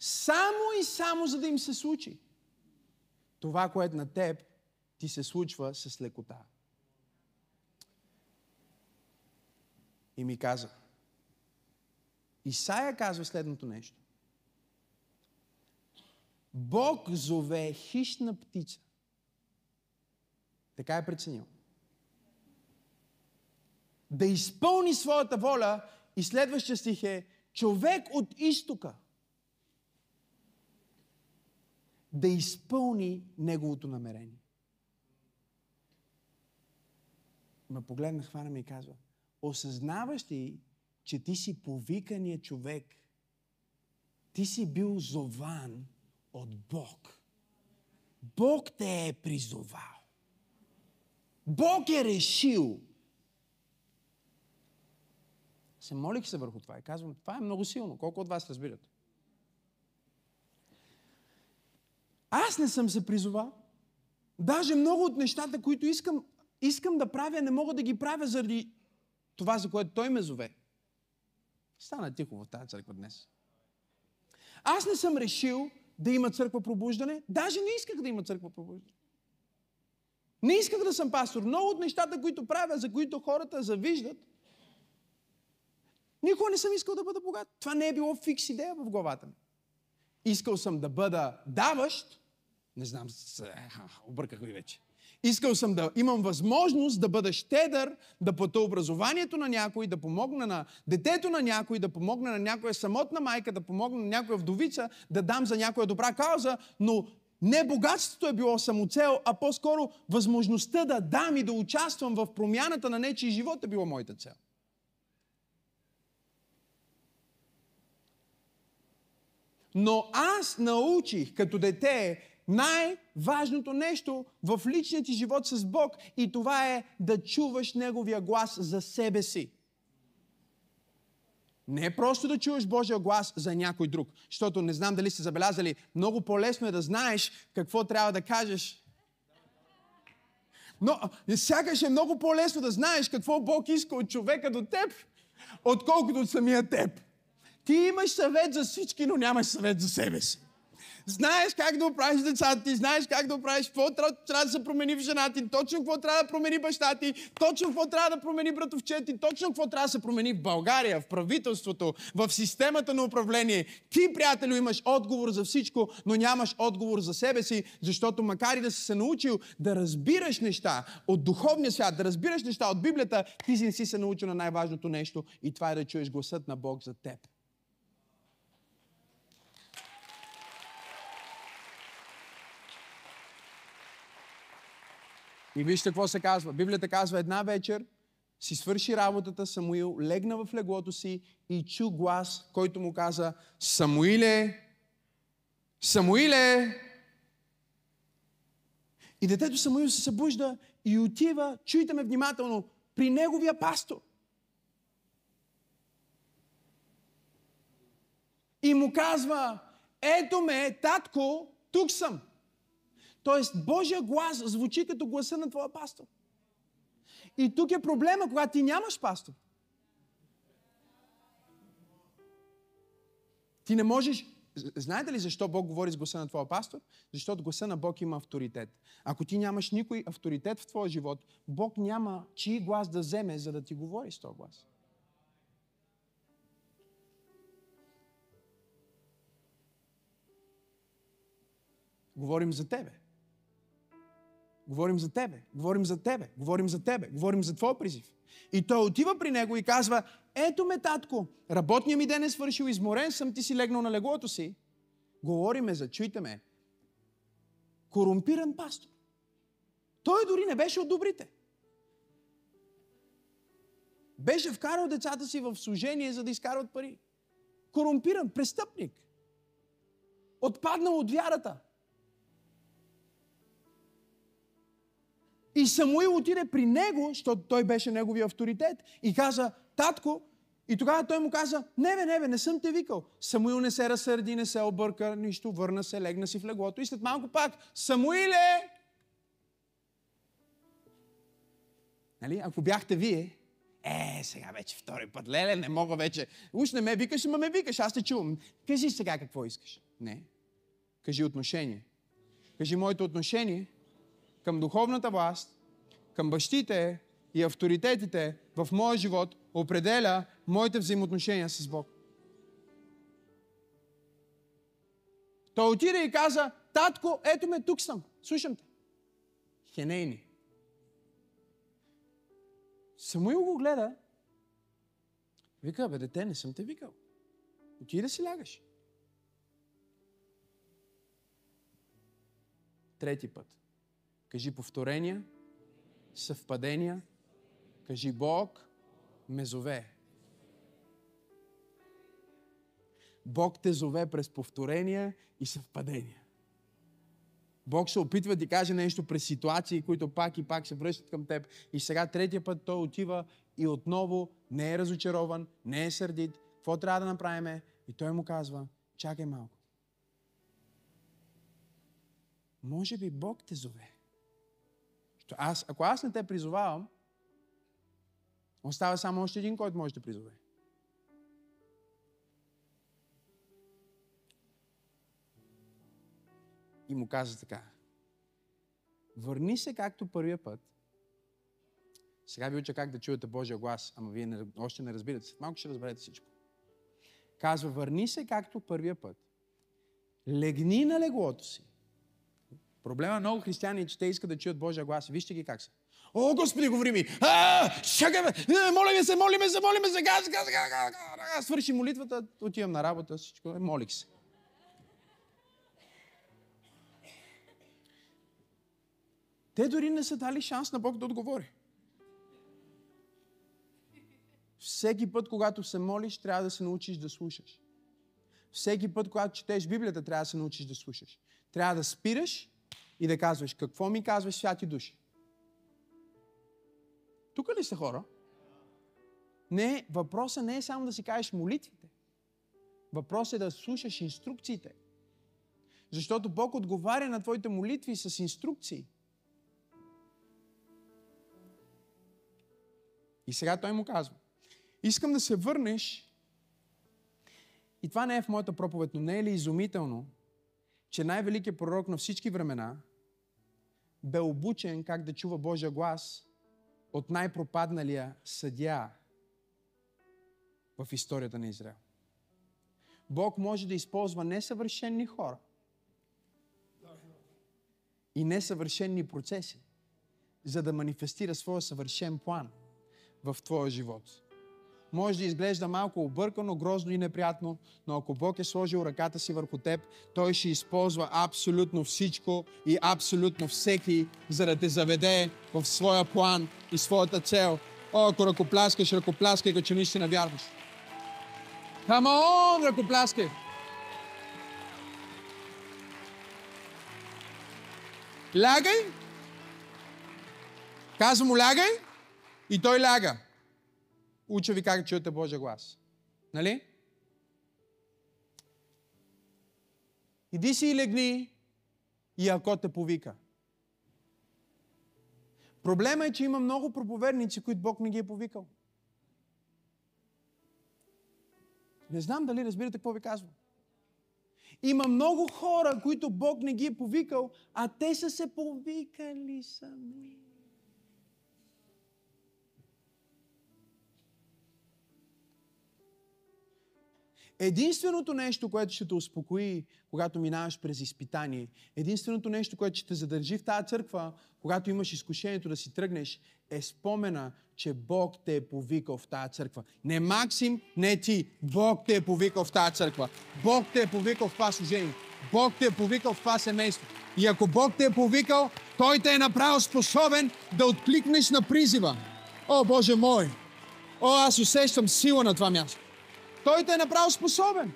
[SPEAKER 1] Само и само за да им се случи. Това, което на теб ти се случва с лекота. И ми каза. Исаия казва следното нещо. Бог зове хищна птица така е преценил. Да изпълни своята воля и следващия стих е човек от изтока. да изпълни неговото намерение. Ме погледна, хвана ми и казва, осъзнаваш ли, че ти си повикания човек? Ти си бил зован от Бог. Бог те е призовал. Бог е решил. Се молих се върху това и казвам, това е много силно. Колко от вас разбират? Аз не съм се призовал. Даже много от нещата, които искам, искам да правя, не мога да ги правя заради това, за което Той ме зове. Стана тихо в тази църква днес. Аз не съм решил да има църква пробуждане. Даже не исках да има църква пробуждане. Не исках да съм пастор. Много от нещата, които правя, за които хората завиждат, никога не съм искал да бъда богат. Това не е било фикс идея в главата ми. Искал съм да бъда даващ. Не знам, обърках ви вече. Искал съм да имам възможност да бъда щедър, да плата образованието на някой, да помогна на детето на някой, да помогна на някоя самотна майка, да помогна на някоя вдовица, да дам за някоя добра кауза, но не богатството е било самоцел, а по-скоро възможността да дам и да участвам в промяната на нечи живот е било моята цел. Но аз научих като дете най-важното нещо в личния ти живот с Бог и това е да чуваш Неговия глас за себе си. Не е просто да чуваш Божия глас за някой друг. Защото не знам дали сте забелязали, много по-лесно е да знаеш какво трябва да кажеш. Но сякаш е много по-лесно да знаеш какво Бог иска от човека до теб, отколкото от самия теб. Ти имаш съвет за всички, но нямаш съвет за себе си. Знаеш как да оправиш децата ти, знаеш как да оправиш какво трябва да се промени в жена ти, точно какво трябва да промени баща ти, точно какво трябва да промени братовчет ти, точно какво трябва да се промени в България, в правителството, в системата на управление. Ти, приятелю, имаш отговор за всичко, но нямаш отговор за себе си, защото макар и да си се научил да разбираш неща от духовния свят, да разбираш неща от Библията, ти не си се научил на най-важното нещо и това е да чуеш гласът на Бог за теб. И вижте какво се казва. Библията казва, една вечер си свърши работата Самуил, легна в леглото си и чу глас, който му каза, Самуиле, Самуиле! И детето Самуил се събужда и отива, чуйте ме внимателно, при неговия пастор. И му казва, ето ме, татко, тук съм. Тоест, Божия глас звучи като гласа на твоя пастор. И тук е проблема, когато ти нямаш пастор. Ти не можеш... Знаете ли защо Бог говори с гласа на твоя пастор? Защото гласа на Бог има авторитет. Ако ти нямаш никой авторитет в твоя живот, Бог няма чий глас да вземе, за да ти говори с този глас. Говорим за тебе. Говорим за тебе, говорим за тебе, говорим за тебе, говорим за твой призив. И той отива при него и казва, ето ме, татко, работният ми ден е свършил, изморен съм, ти си легнал на леглото си. Говориме за, чуйте ме, корумпиран пастор. Той дори не беше от добрите. Беше вкарал децата си в служение, за да изкарват пари. Корумпиран, престъпник. Отпаднал от вярата. И Самуил отиде при него, защото той беше неговия авторитет, и каза, татко, и тогава той му каза, не бе, не бе, не съм те викал. Самуил не се разсърди, не се обърка, нищо, върна се, легна си в леглото и след малко пак, Самуиле! Нали? Ако бяхте вие, е, сега вече втори път, леле, не мога вече. Уж не ме викаш, ама ме викаш, аз те чувам. Кажи сега какво искаш. Не. Кажи отношение. Кажи моето отношение към духовната власт, към бащите и авторитетите в моя живот определя моите взаимоотношения с Бог. Той отиде и каза, татко, ето ме, тук съм, слушам те. Хенейни. Самуил го гледа. Вика, бе, дете, не съм те викал. Отиде да си лягаш. Трети път. Кажи повторения, съвпадения. Кажи Бог ме зове. Бог те зове през повторения и съвпадения. Бог се опитва да ти каже нещо през ситуации, които пак и пак се връщат към теб. И сега третия път той отива и отново не е разочарован, не е сърдит. Какво трябва да направим? И той му казва, чакай малко. Може би Бог те зове. Аз, ако аз не те призовавам, остава само още един, който може да призове. И му каза така. Върни се както първия път. Сега ви уча как да чуете Божия глас, ама вие не, още не разбирате. Малко ще разберете всичко. Казва, върни се както първия път. Легни на леглото си. Проблема на много християни е, че те искат да чуят Божия глас. Вижте ги как са. О, Господи, говори ми! А, чакай ме! Молиме се, молиме се, молиме се! Газ, газ, газ, газ. Свърши молитвата, отивам на работа, всичко, молих се. Те дори не са дали шанс на Бог да отговори. Всеки път, когато се молиш, трябва да се научиш да слушаш. Всеки път, когато четеш Библията, трябва да се научиш да слушаш. Трябва да спираш и да казваш, какво ми казваш, святи души? Тук ли са хора? Не, въпросът не е само да си кажеш молитвите. Въпросът е да слушаш инструкциите. Защото Бог отговаря на твоите молитви с инструкции. И сега той му казва, искам да се върнеш и това не е в моята проповед, но не е ли изумително, че най-великият пророк на всички времена бе обучен как да чува Божия глас от най-пропадналия съдя в историята на Израел. Бог може да използва несъвършенни хора и несъвършенни процеси, за да манифестира своя съвършен план – в твоя живот. Може да изглежда малко объркано, грозно и неприятно, но ако Бог е сложил ръката си върху теб, Той ще използва абсолютно всичко и абсолютно всеки, за да те заведе в своя план и своята цел. О, ако ръкопляскаш, ръкопляскай, като че наистина вярваш. Камон, ръкопляскай! Лягай! Казвам му, лягай! И той ляга. Уча ви как чуете Божия глас. Нали? Иди си и легни и ако те повика. Проблема е, че има много проповедници, които Бог не ги е повикал. Не знам дали разбирате какво ви казвам. Има много хора, които Бог не ги е повикал, а те са се повикали сами. Единственото нещо, което ще те успокои, когато минаваш през изпитание, единственото нещо, което ще те задържи в тази църква, когато имаш изкушението да си тръгнеш, е спомена, че Бог те е повикал в тази църква. Не Максим, не ти. Бог те е повикал в тази църква. Бог те е повикал в това служение. Бог те е повикал в това семейство. И ако Бог те е повикал, Той те е направил способен да откликнеш на призива. О, Боже мой! О, аз усещам сила на това място. Той те е направил способен.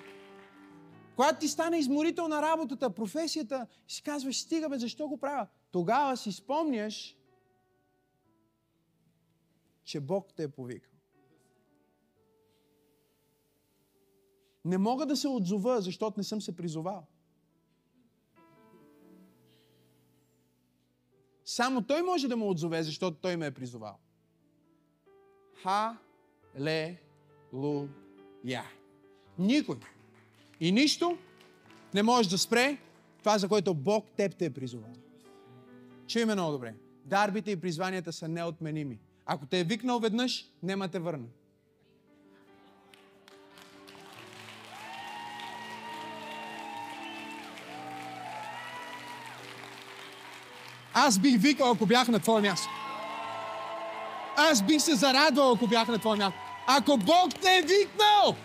[SPEAKER 1] Когато ти стане изморител на работата, професията, си казваш, стига бе, защо го правя? Тогава си спомняш, че Бог те е повикал. Не мога да се отзова, защото не съм се призовал. Само Той може да ме отзове, защото Той ме е призовал. Ха-ле-лу я. Никой. И нищо не може да спре това, за което Бог теб те е призовал. Чуй много добре. Дарбите и призванията са неотменими. Ако те е викнал веднъж, нема те върна. Аз бих викал, ако бях на твое място. Аз бих се зарадвал, ако бях на твое място. Ако Бог те е викнал,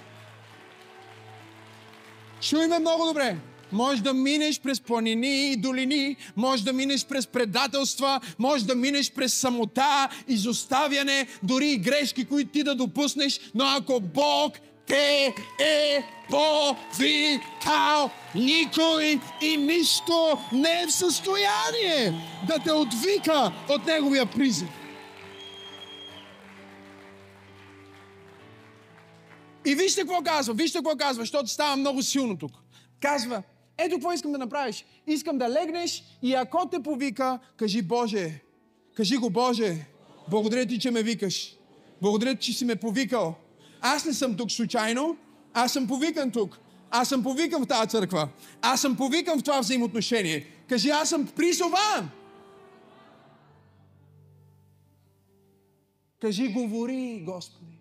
[SPEAKER 1] чуй много добре. Може да минеш през планини и долини, може да минеш през предателства, може да минеш през самота, изоставяне, дори и грешки, които ти да допуснеш, но ако Бог те е повикал, никой и нищо не е в състояние да те отвика от Неговия призив. И вижте какво казва, вижте какво казва, защото става много силно тук. Казва, ето какво искам да направиш. Искам да легнеш и ако те повика, кажи Боже, кажи го Боже, благодаря ти, че ме викаш. Благодаря ти, че си ме повикал. Аз не съм тук случайно, аз съм повикан тук. Аз съм повикан в тази църква. Аз съм повикан в това взаимоотношение. Кажи, аз съм призован. Кажи, говори, Господи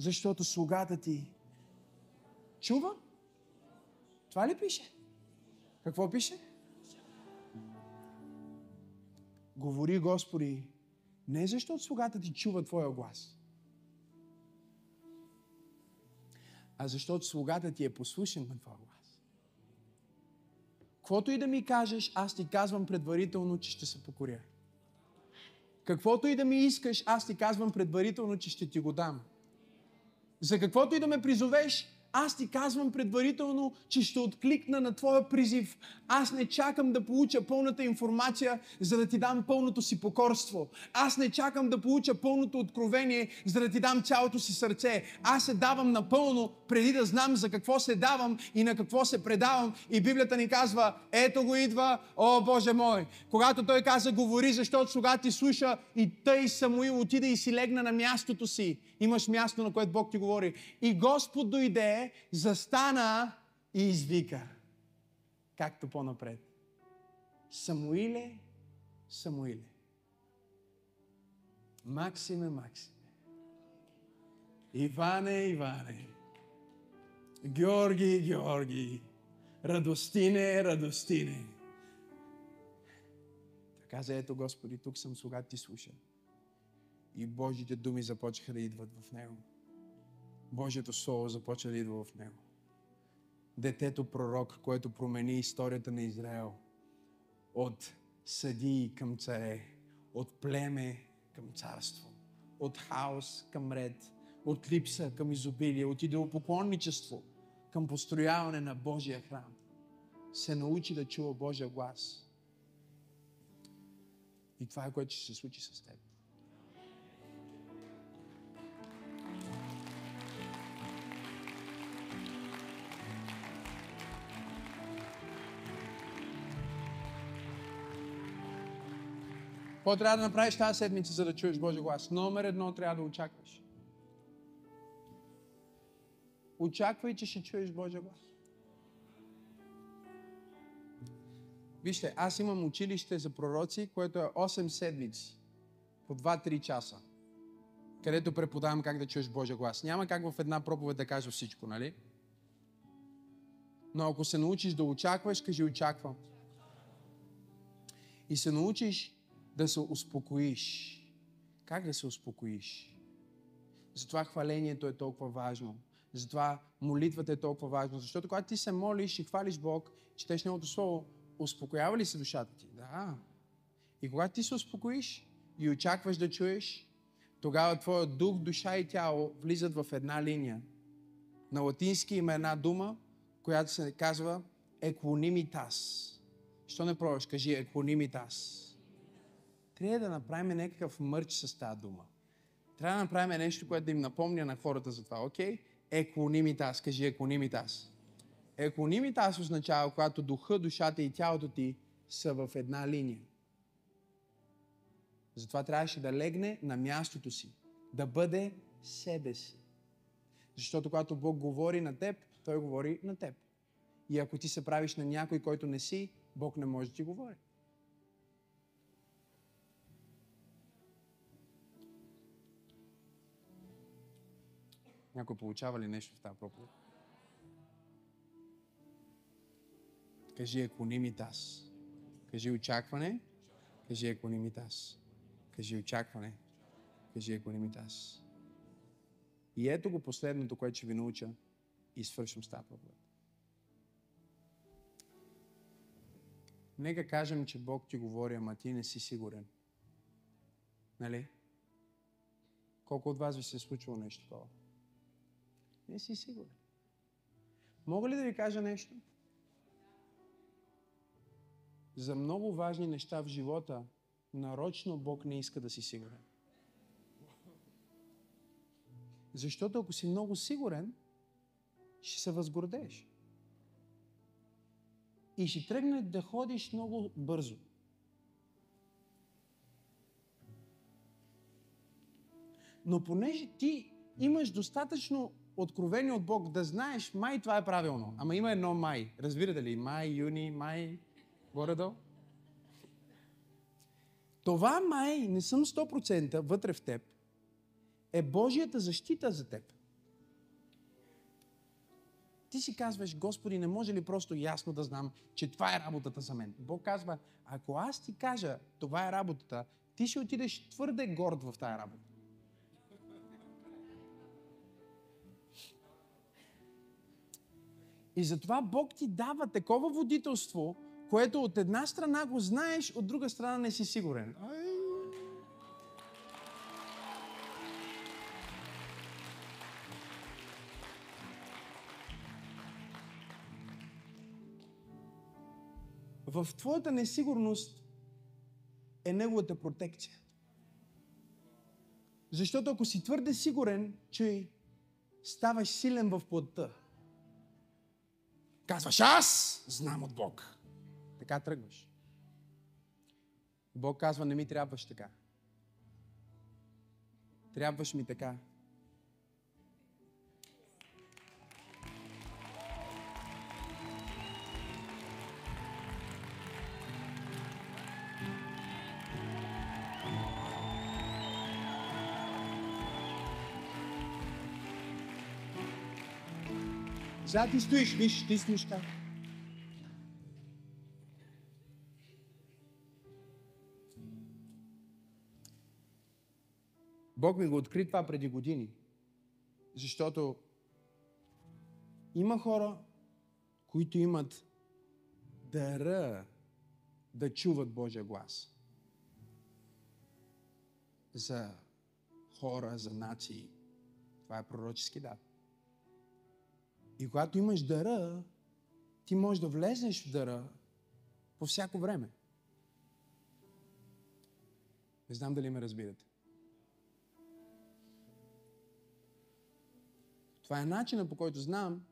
[SPEAKER 1] защото слугата ти чува. Това ли пише? Какво пише? Говори, Господи, не защото слугата ти чува Твоя глас, а защото слугата ти е послушен на Твоя глас. Каквото и да ми кажеш, аз ти казвам предварително, че ще се покоря. Каквото и да ми искаш, аз ти казвам предварително, че ще ти го дам. За каквото и да ме призовеш, аз ти казвам предварително, че ще откликна на твоя призив. Аз не чакам да получа пълната информация, за да ти дам пълното си покорство. Аз не чакам да получа пълното откровение, за да ти дам цялото си сърце. Аз се давам напълно, преди да знам за какво се давам и на какво се предавам. И Библията ни казва, ето го идва, о Боже мой. Когато той каза, говори, защото слуга ти слуша и тъй Самуил отида и си легна на мястото си. Имаш място, на което Бог ти говори. И Господ дойде, застана и извика. Както по-напред. Самуиле, Самуиле. Максиме, Максиме. Иване, Иване. Георги, Георги. Радостине, радостине. Така за ето, Господи, тук съм, слуга ти слуша. И Божите думи започнаха да идват в него. Божието Слово започна да идва в него. Детето пророк, което промени историята на Израел. От съдии към царе, от племе към царство, от хаос към ред, от липса към изобилие, от идеопоклонничество към построяване на Божия храм. Се научи да чува Божия глас. И това е което ще се случи с теб. Какво трябва да направиш тази седмица, за да чуеш Божия глас? Номер едно трябва да очакваш. Очаквай, че ще чуеш Божия глас. Вижте, аз имам училище за пророци, което е 8 седмици, по 2-3 часа, където преподавам как да чуеш Божия глас. Няма как в една проповед да кажа всичко, нали? Но ако се научиш да очакваш, кажи очаквам. И се научиш да се успокоиш. Как да се успокоиш? Затова хвалението е толкова важно. Затова молитвата е толкова важно. Защото когато ти се молиш и хвалиш Бог, четеш Неговото Слово, успокоява ли се душата ти? Да. И когато ти се успокоиш и очакваш да чуеш, тогава твоя дух, душа и тяло влизат в една линия. На латински има една дума, която се казва еквонимитас. Що не пробваш? Кажи еквонимитас трябва да направим някакъв мърч с тази дума. Трябва да направим нещо, което да им напомня на хората за това. Окей? Okay? Еконимитас. Кажи еконимитас. Еконимитас означава, когато духа, душата и тялото ти са в една линия. Затова трябваше да легне на мястото си. Да бъде себе си. Защото когато Бог говори на теб, Той говори на теб. И ако ти се правиш на някой, който не си, Бог не може да ти говори. Някой получава ли нещо в тази проповед? Кажи еконимитас. Кажи очакване. Кажи еконимитас. Кажи очакване. Кажи еконимитас. И ето го последното, което ще ви науча и свършим с тази проповед. Нека кажем, че Бог ти говори, ама ти не си сигурен. Нали? Колко от вас ви се е случило нещо такова? Не си сигурен. Мога ли да ви кажа нещо? За много важни неща в живота, нарочно Бог не иска да си сигурен. Защото ако си много сигурен, ще се възгордееш. И ще тръгне да ходиш много бързо. Но понеже ти имаш достатъчно откровение от Бог да знаеш, май това е правилно. Ама има едно май. Разбирате ли? Май, юни, май, горе-долу. Това май, не съм 100% вътре в теб, е Божията защита за теб. Ти си казваш, Господи, не може ли просто ясно да знам, че това е работата за мен? Бог казва, ако аз ти кажа, това е работата, ти ще отидеш твърде горд в тая работа. И затова Бог ти дава такова водителство, което от една страна го знаеш, от друга страна не си сигурен. В твоята несигурност е неговата протекция. Защото ако си твърде сигурен, че ставаш силен в плътта, казваш аз знам от Бог. Така тръгваш. Бог казва, не ми трябваш така. Трябваш ми така. Сега ти стоиш, виж, ти стоиш там. Бог ми го откри това преди години. Защото има хора, които имат дара да чуват Божия глас. За хора, за нации. Това е пророчески дар. И когато имаш дара, ти можеш да влезеш в дара по всяко време. Не знам дали ме разбирате. Това е начинът по който знам,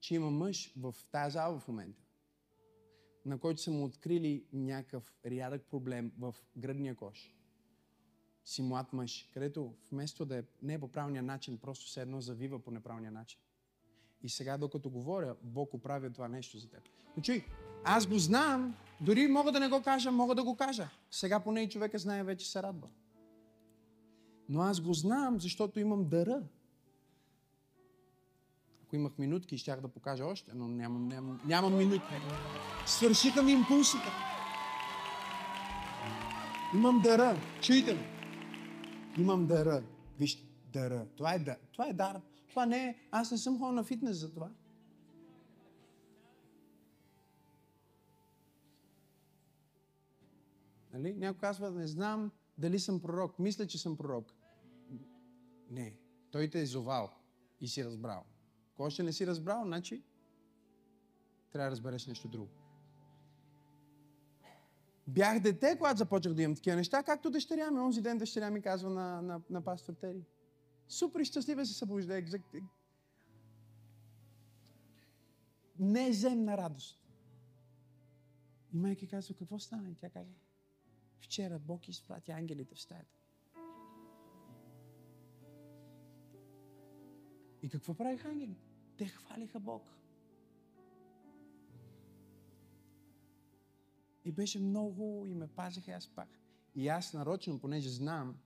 [SPEAKER 1] че има мъж в тази зала в момента, на който са му открили някакъв рядък проблем в гръдния кош. Си млад мъж, където вместо да е не е по правилния начин, просто се едно завива по неправилния начин. И сега, докато говоря, Бог оправя това нещо за теб. Но чуй, аз го знам, дори мога да не го кажа, мога да го кажа. Сега поне и човека знае, вече се радва. Но аз го знам, защото имам дъра. Ако имах минутки, щях да покажа още, но нямам, нямам, нямам минутки. Свършиха ми импулсите. Имам дъра. Чуйте ме. Имам дъра. Вижте, дъра. Това е, дар. Това е дар. Това не е... Аз не съм ходил на фитнес за това. Нали? Някой казва, не знам дали съм пророк. Мисля, че съм пророк. Не. Той те е зовал и си разбрал. Ако още не си разбрал, значи трябва да разбереш нещо друго. Бях дете, когато започнах да имам такива неща, както дъщеря ми. Онзи ден дъщеря ми казва на, на, на пастор Тери. Супер щастлива се събужда. Неземна радост. И майка казва, какво стана? И тя казва, вчера Бог изпрати ангелите в стаята. И какво правиха ангелите? Те хвалиха Бог. И беше много и ме пазиха и аз спах. И аз нарочно, понеже знам,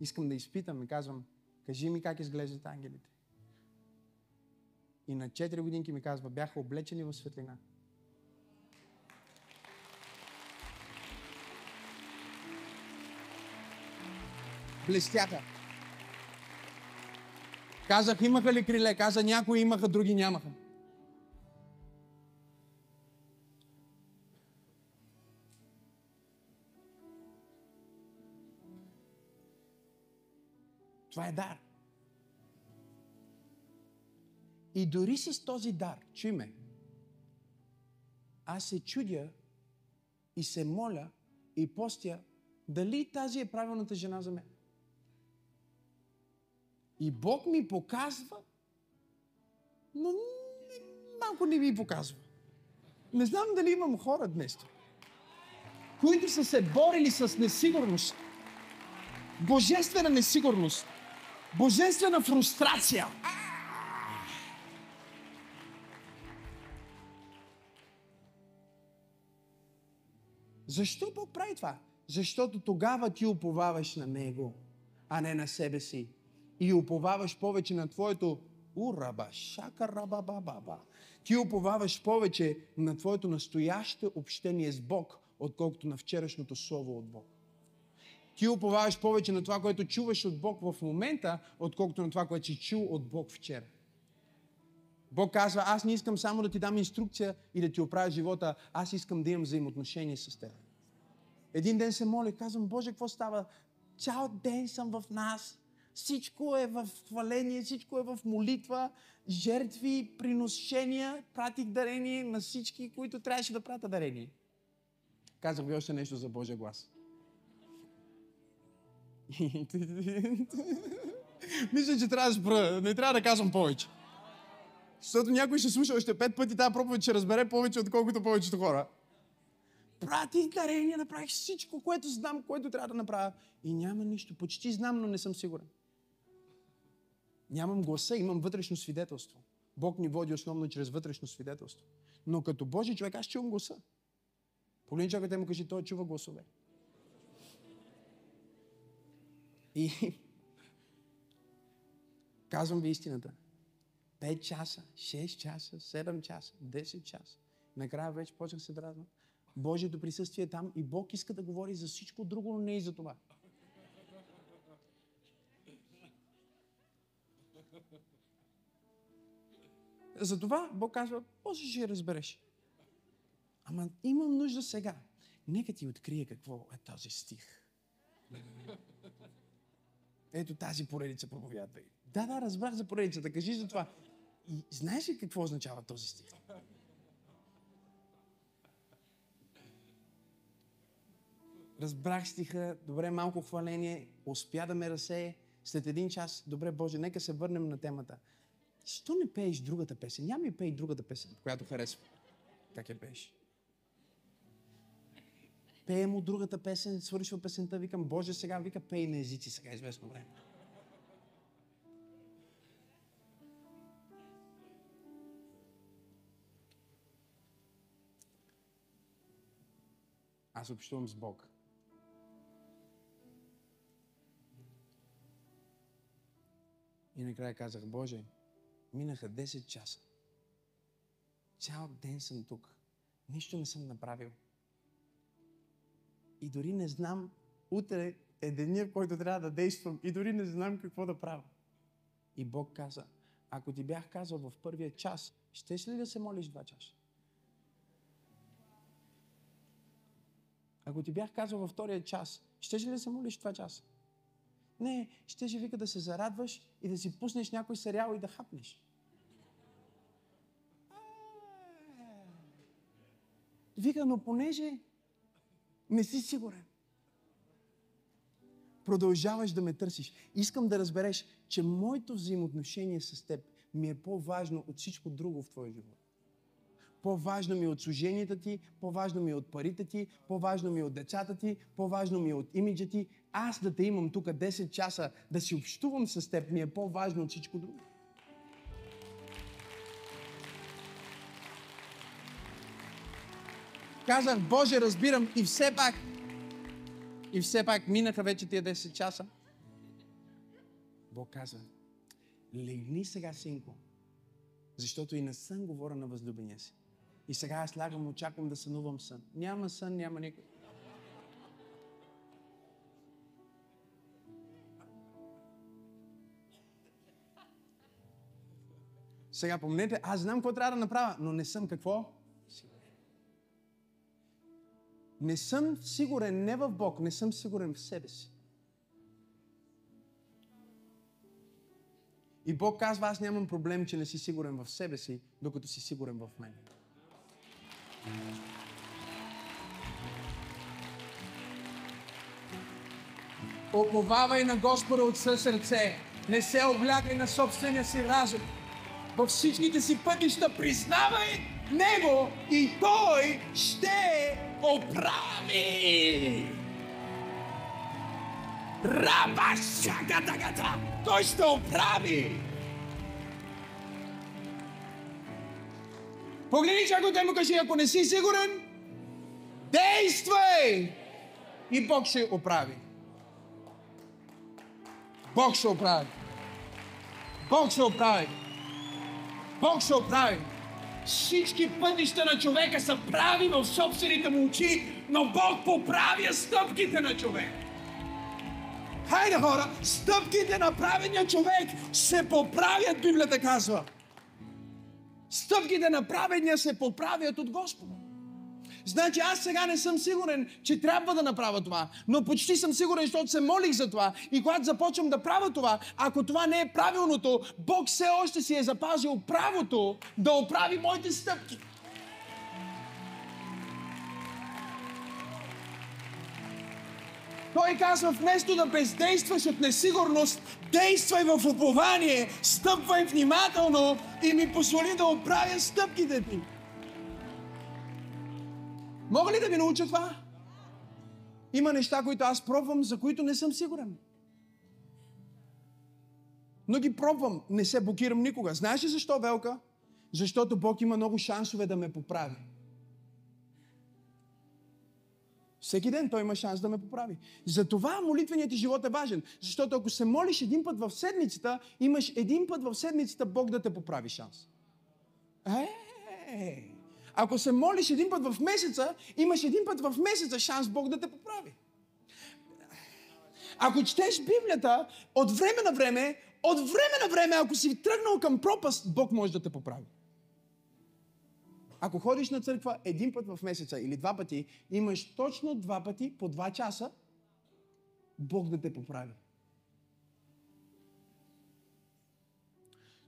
[SPEAKER 1] искам да изпитам и казвам, кажи ми как изглеждат ангелите. И на 4 годинки ми казва, бяха облечени в светлина. Блестяха. Казах, имаха ли криле? Каза, някои имаха, други нямаха. Това е дар. И дори с този дар, чуй ме, аз се чудя и се моля и постя, дали тази е правилната жена за мен. И Бог ми показва, но малко не ми показва. Не знам дали имам хора днес, които са се борили с несигурност. Божествена несигурност. Божествена фрустрация. Защо Бог прави това? Защото тогава ти уповаваш на Него, а не на себе си. И уповаваш повече на твоето ураба, шака раба баба. Ти уповаваш повече на твоето настояще общение с Бог, отколкото на вчерашното слово от Бог. Ти уповаваш повече на това, което чуваш от Бог в момента, отколкото на това, което си чул от Бог вчера. Бог казва, аз не искам само да ти дам инструкция и да ти оправя живота, аз искам да имам взаимоотношение с теб. Един ден се моля, казвам, Боже, какво става? Цял ден съм в нас. Всичко е в хваление, всичко е в молитва, жертви, приношения. Пратих дарение на всички, които трябваше да пратя дарение. Казах ви още нещо за Божия глас. Мисля, че трябва да спра. Не трябва да казвам повече. Защото някой ще слуша още пет пъти тази проповед, ще разбере повече, отколкото повечето хора. Пратих дарение, направих всичко, което знам, което трябва да направя. И няма нищо. Почти знам, но не съм сигурен. Нямам гласа, имам вътрешно свидетелство. Бог ни води основно чрез вътрешно свидетелство. Но като Божий човек, аз чувам гласа. Погледни човекът му кажи, той чува гласове. И казвам ви истината. 5 часа, 6 часа, 7 часа, 10 часа. Накрая вече почнах се дразнам. Божието присъствие е там и Бог иска да говори за всичко друго, но не и за това. Затова Бог казва, после ще разбереш. Ама имам нужда сега. Нека ти открия какво е този стих. Ето тази поредица проповядвай. Да, да, разбрах за поредицата. Кажи за това. И знаеш ли какво означава този стих? Разбрах стиха, добре, малко хваление, успя да ме разсее. След един час, добре, Боже, нека се върнем на темата. Що не пееш другата песен? Няма ми пей другата песен, която харесва. Как я пееш? Пее му другата песен, свършва песента, викам, Боже, сега вика, пей на езици сега известно време. Аз общувам с Бог. И накрая казах, Боже, минаха 10 часа. Цял ден съм тук. Нищо не съм направил. И дори не знам, утре е деня, който трябва да действам. И дори не знам какво да правя. И Бог каза, ако ти бях казал в първия час, щеш ли да се молиш два часа? Ако ти бях казал във втория час, щеш ли да се молиш два часа? Не, ще ще вика да се зарадваш и да си пуснеш някой сериал и да хапнеш. Вика, но понеже не си сигурен, продължаваш да ме търсиш. Искам да разбереш, че моето взаимоотношение с теб ми е по-важно от всичко друго в твоя живот. По-важно ми е от служенията ти, по-важно ми е от парите ти, по-важно ми е от децата ти, по-важно ми е от имиджа ти. Аз да те имам тук 10 часа, да си общувам с теб, ми е по-важно от всичко друго. Казах, Боже, разбирам и все пак, и все пак минаха вече тия 10 часа. Бог каза, легни сега, синко, защото и на сън говоря на възлюбения си. И сега аз лягам, очаквам да сънувам сън. Няма сън, няма никой. Сега помнете, аз знам какво трябва да направя, но не съм какво? Не съм сигурен не в Бог, не съм сигурен в себе си. И Бог казва, аз нямам проблем, че не си сигурен в себе си, докато си сигурен в мен. Оповавай на Господа от със сърце. Не се облягай на собствения си разум. Във всичките си пътища признавай Него и Той ще оправи. Раба шакатагата! Той ще оправи! Погледни човекът и му кажи, ако не си сигурен, действай! И Бог ще оправи. Бог ще оправи. Бог ще оправи. Бог ще оправи. Всички пътища на човека са прави в собствените му очи, но Бог поправя стъпките на човек. Хайде хора, стъпките на правения човек се поправят, Библията казва. Стъпките на праведния се поправят от Господа. Значи аз сега не съм сигурен, че трябва да направя това, но почти съм сигурен, защото се молих за това. И когато започвам да правя това, ако това не е правилното, Бог все още си е запазил правото да оправи моите стъпки. Той казва, вместо да бездействаш от несигурност, действай в упование, стъпвай внимателно и ми позволи да оправя стъпките ти. Мога ли да ви науча това? Има неща, които аз пробвам, за които не съм сигурен. Но ги пробвам, не се блокирам никога. Знаеш ли защо, Велка? Защото Бог има много шансове да ме поправи. Всеки ден той има шанс да ме поправи. Затова молитвеният ти живот е важен. Защото ако се молиш един път в седмицата, имаш един път в седмицата Бог да те поправи шанс. Е, ако се молиш един път в месеца, имаш един път в месеца шанс Бог да те поправи. Ако четеш Библията, от време на време, от време на време, ако си тръгнал към пропаст, Бог може да те поправи. Ако ходиш на църква един път в месеца или два пъти, имаш точно два пъти по два часа Бог да те поправи.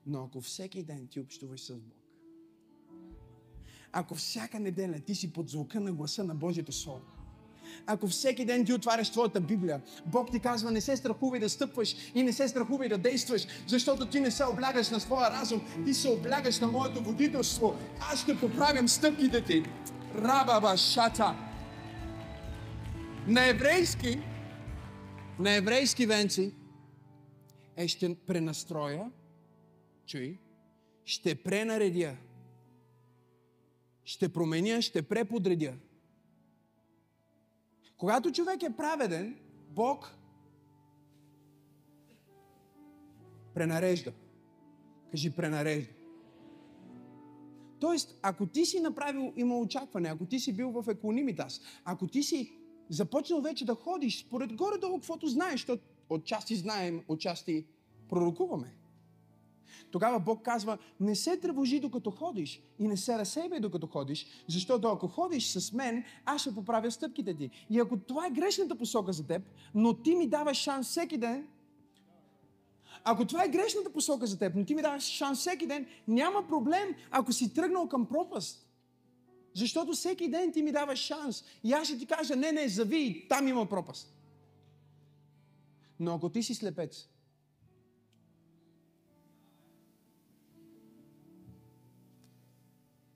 [SPEAKER 1] Но ако всеки ден ти общуваш с Бог, ако всяка неделя ти си под звука на гласа на Божието Слово, ако всеки ден ти отваряш твоята Библия, Бог ти казва, не се страхувай да стъпваш и не се страхувай да действаш, защото ти не се облягаш на своя разум, ти се облягаш на моето водителство. Аз ще поправям стъпките ти. Рабаба шата. На еврейски, на еврейски венци, е ще пренастроя, чуй, ще пренаредя, ще променя, ще преподредя. Когато човек е праведен, Бог пренарежда. Кажи пренарежда. Тоест, ако ти си направил, има очакване, ако ти си бил в еконимитас, ако ти си започнал вече да ходиш според горе-долу, каквото знаеш, защото отчасти знаем, отчасти пророкуваме. Тогава Бог казва, не се тревожи докато ходиш и не се разсейвай докато ходиш, защото ако ходиш с мен, аз ще поправя стъпките ти. И ако това е грешната посока за теб, но ти ми даваш шанс всеки ден, ако това е грешната посока за теб, но ти ми даваш шанс всеки ден, няма проблем, ако си тръгнал към пропаст. Защото всеки ден ти ми даваш шанс. И аз ще ти кажа, не, не, зави, там има пропаст. Но ако ти си слепец,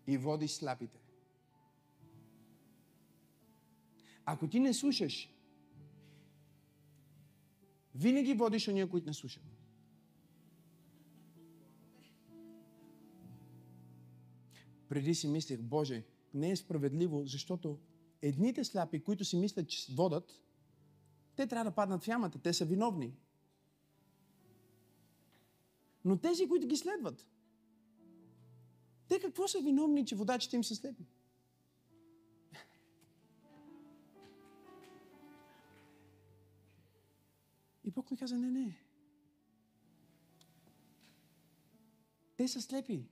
[SPEAKER 1] и водиш слабите. Ако ти не слушаш, винаги водиш ония, които не слушат. Преди си мислех, Боже, не е справедливо, защото едните сляпи, които си мислят, че водат, те трябва да паднат в ямата, те са виновни. Но тези, които ги следват, те какво са виновни, че водачите им са слепи? И Бог ми каза, не, не. Те са слепи,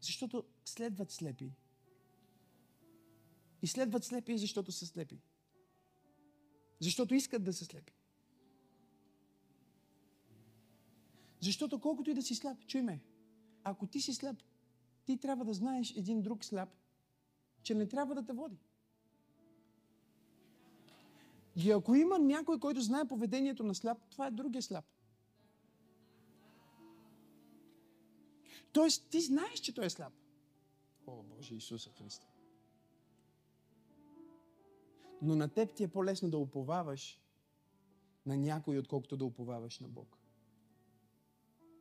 [SPEAKER 1] защото следват слепи. И следват слепи, защото са слепи. Защото искат да са слепи. Защото колкото и да си слаб, чуй ме, ако ти си слаб, ти трябва да знаеш един друг слаб, че не трябва да те води. И ако има някой, който знае поведението на слаб, това е другия слаб. Тоест, ти знаеш, че той е слаб. О, Боже Исуса Христа. Но на теб ти е по-лесно да уповаваш на някой, отколкото да уповаваш на Бог.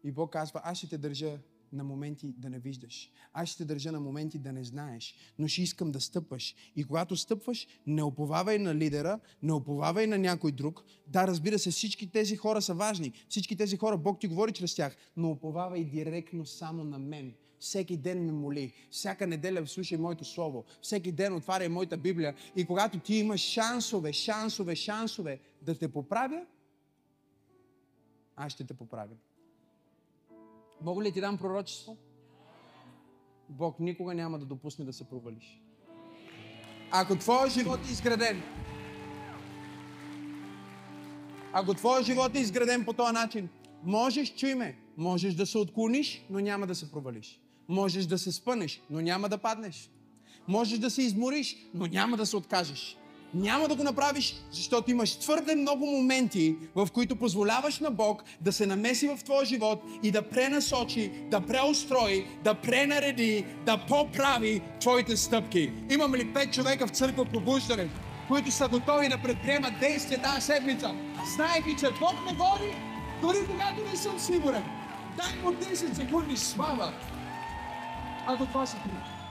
[SPEAKER 1] И Бог казва, аз ще те държа на моменти да не виждаш. Аз ще държа на моменти да не знаеш, но ще искам да стъпваш. И когато стъпваш, не оповавай на лидера, не оповавай на някой друг. Да, разбира се, всички тези хора са важни. Всички тези хора, Бог ти говори чрез тях, но оповавай директно само на мен. Всеки ден ме моли, всяка неделя слушай моето слово, всеки ден отваряй моята Библия. И когато ти имаш шансове, шансове, шансове да те поправя, аз ще те поправя. Мога ли ти дам пророчество? Бог никога няма да допусне да се провалиш. Ако твоя живот е изграден, ако твоя живот е изграден по този начин, можеш, чуй ме, можеш да се отклониш, но няма да се провалиш. Можеш да се спънеш, но няма да паднеш. Можеш да се измориш, но няма да се откажеш. Няма да го направиш, защото имаш твърде много моменти, в които позволяваш на Бог да се намеси в твоя живот и да пренасочи, да преустрои, да пренареди, да поправи твоите стъпки. Имам ли пет човека в църква пробуждане, които са готови да предприемат действия тази седмица, знаеки, че Бог ме води, дори когато не съм сигурен. Дай му 10 секунди слава. Ако това се случи.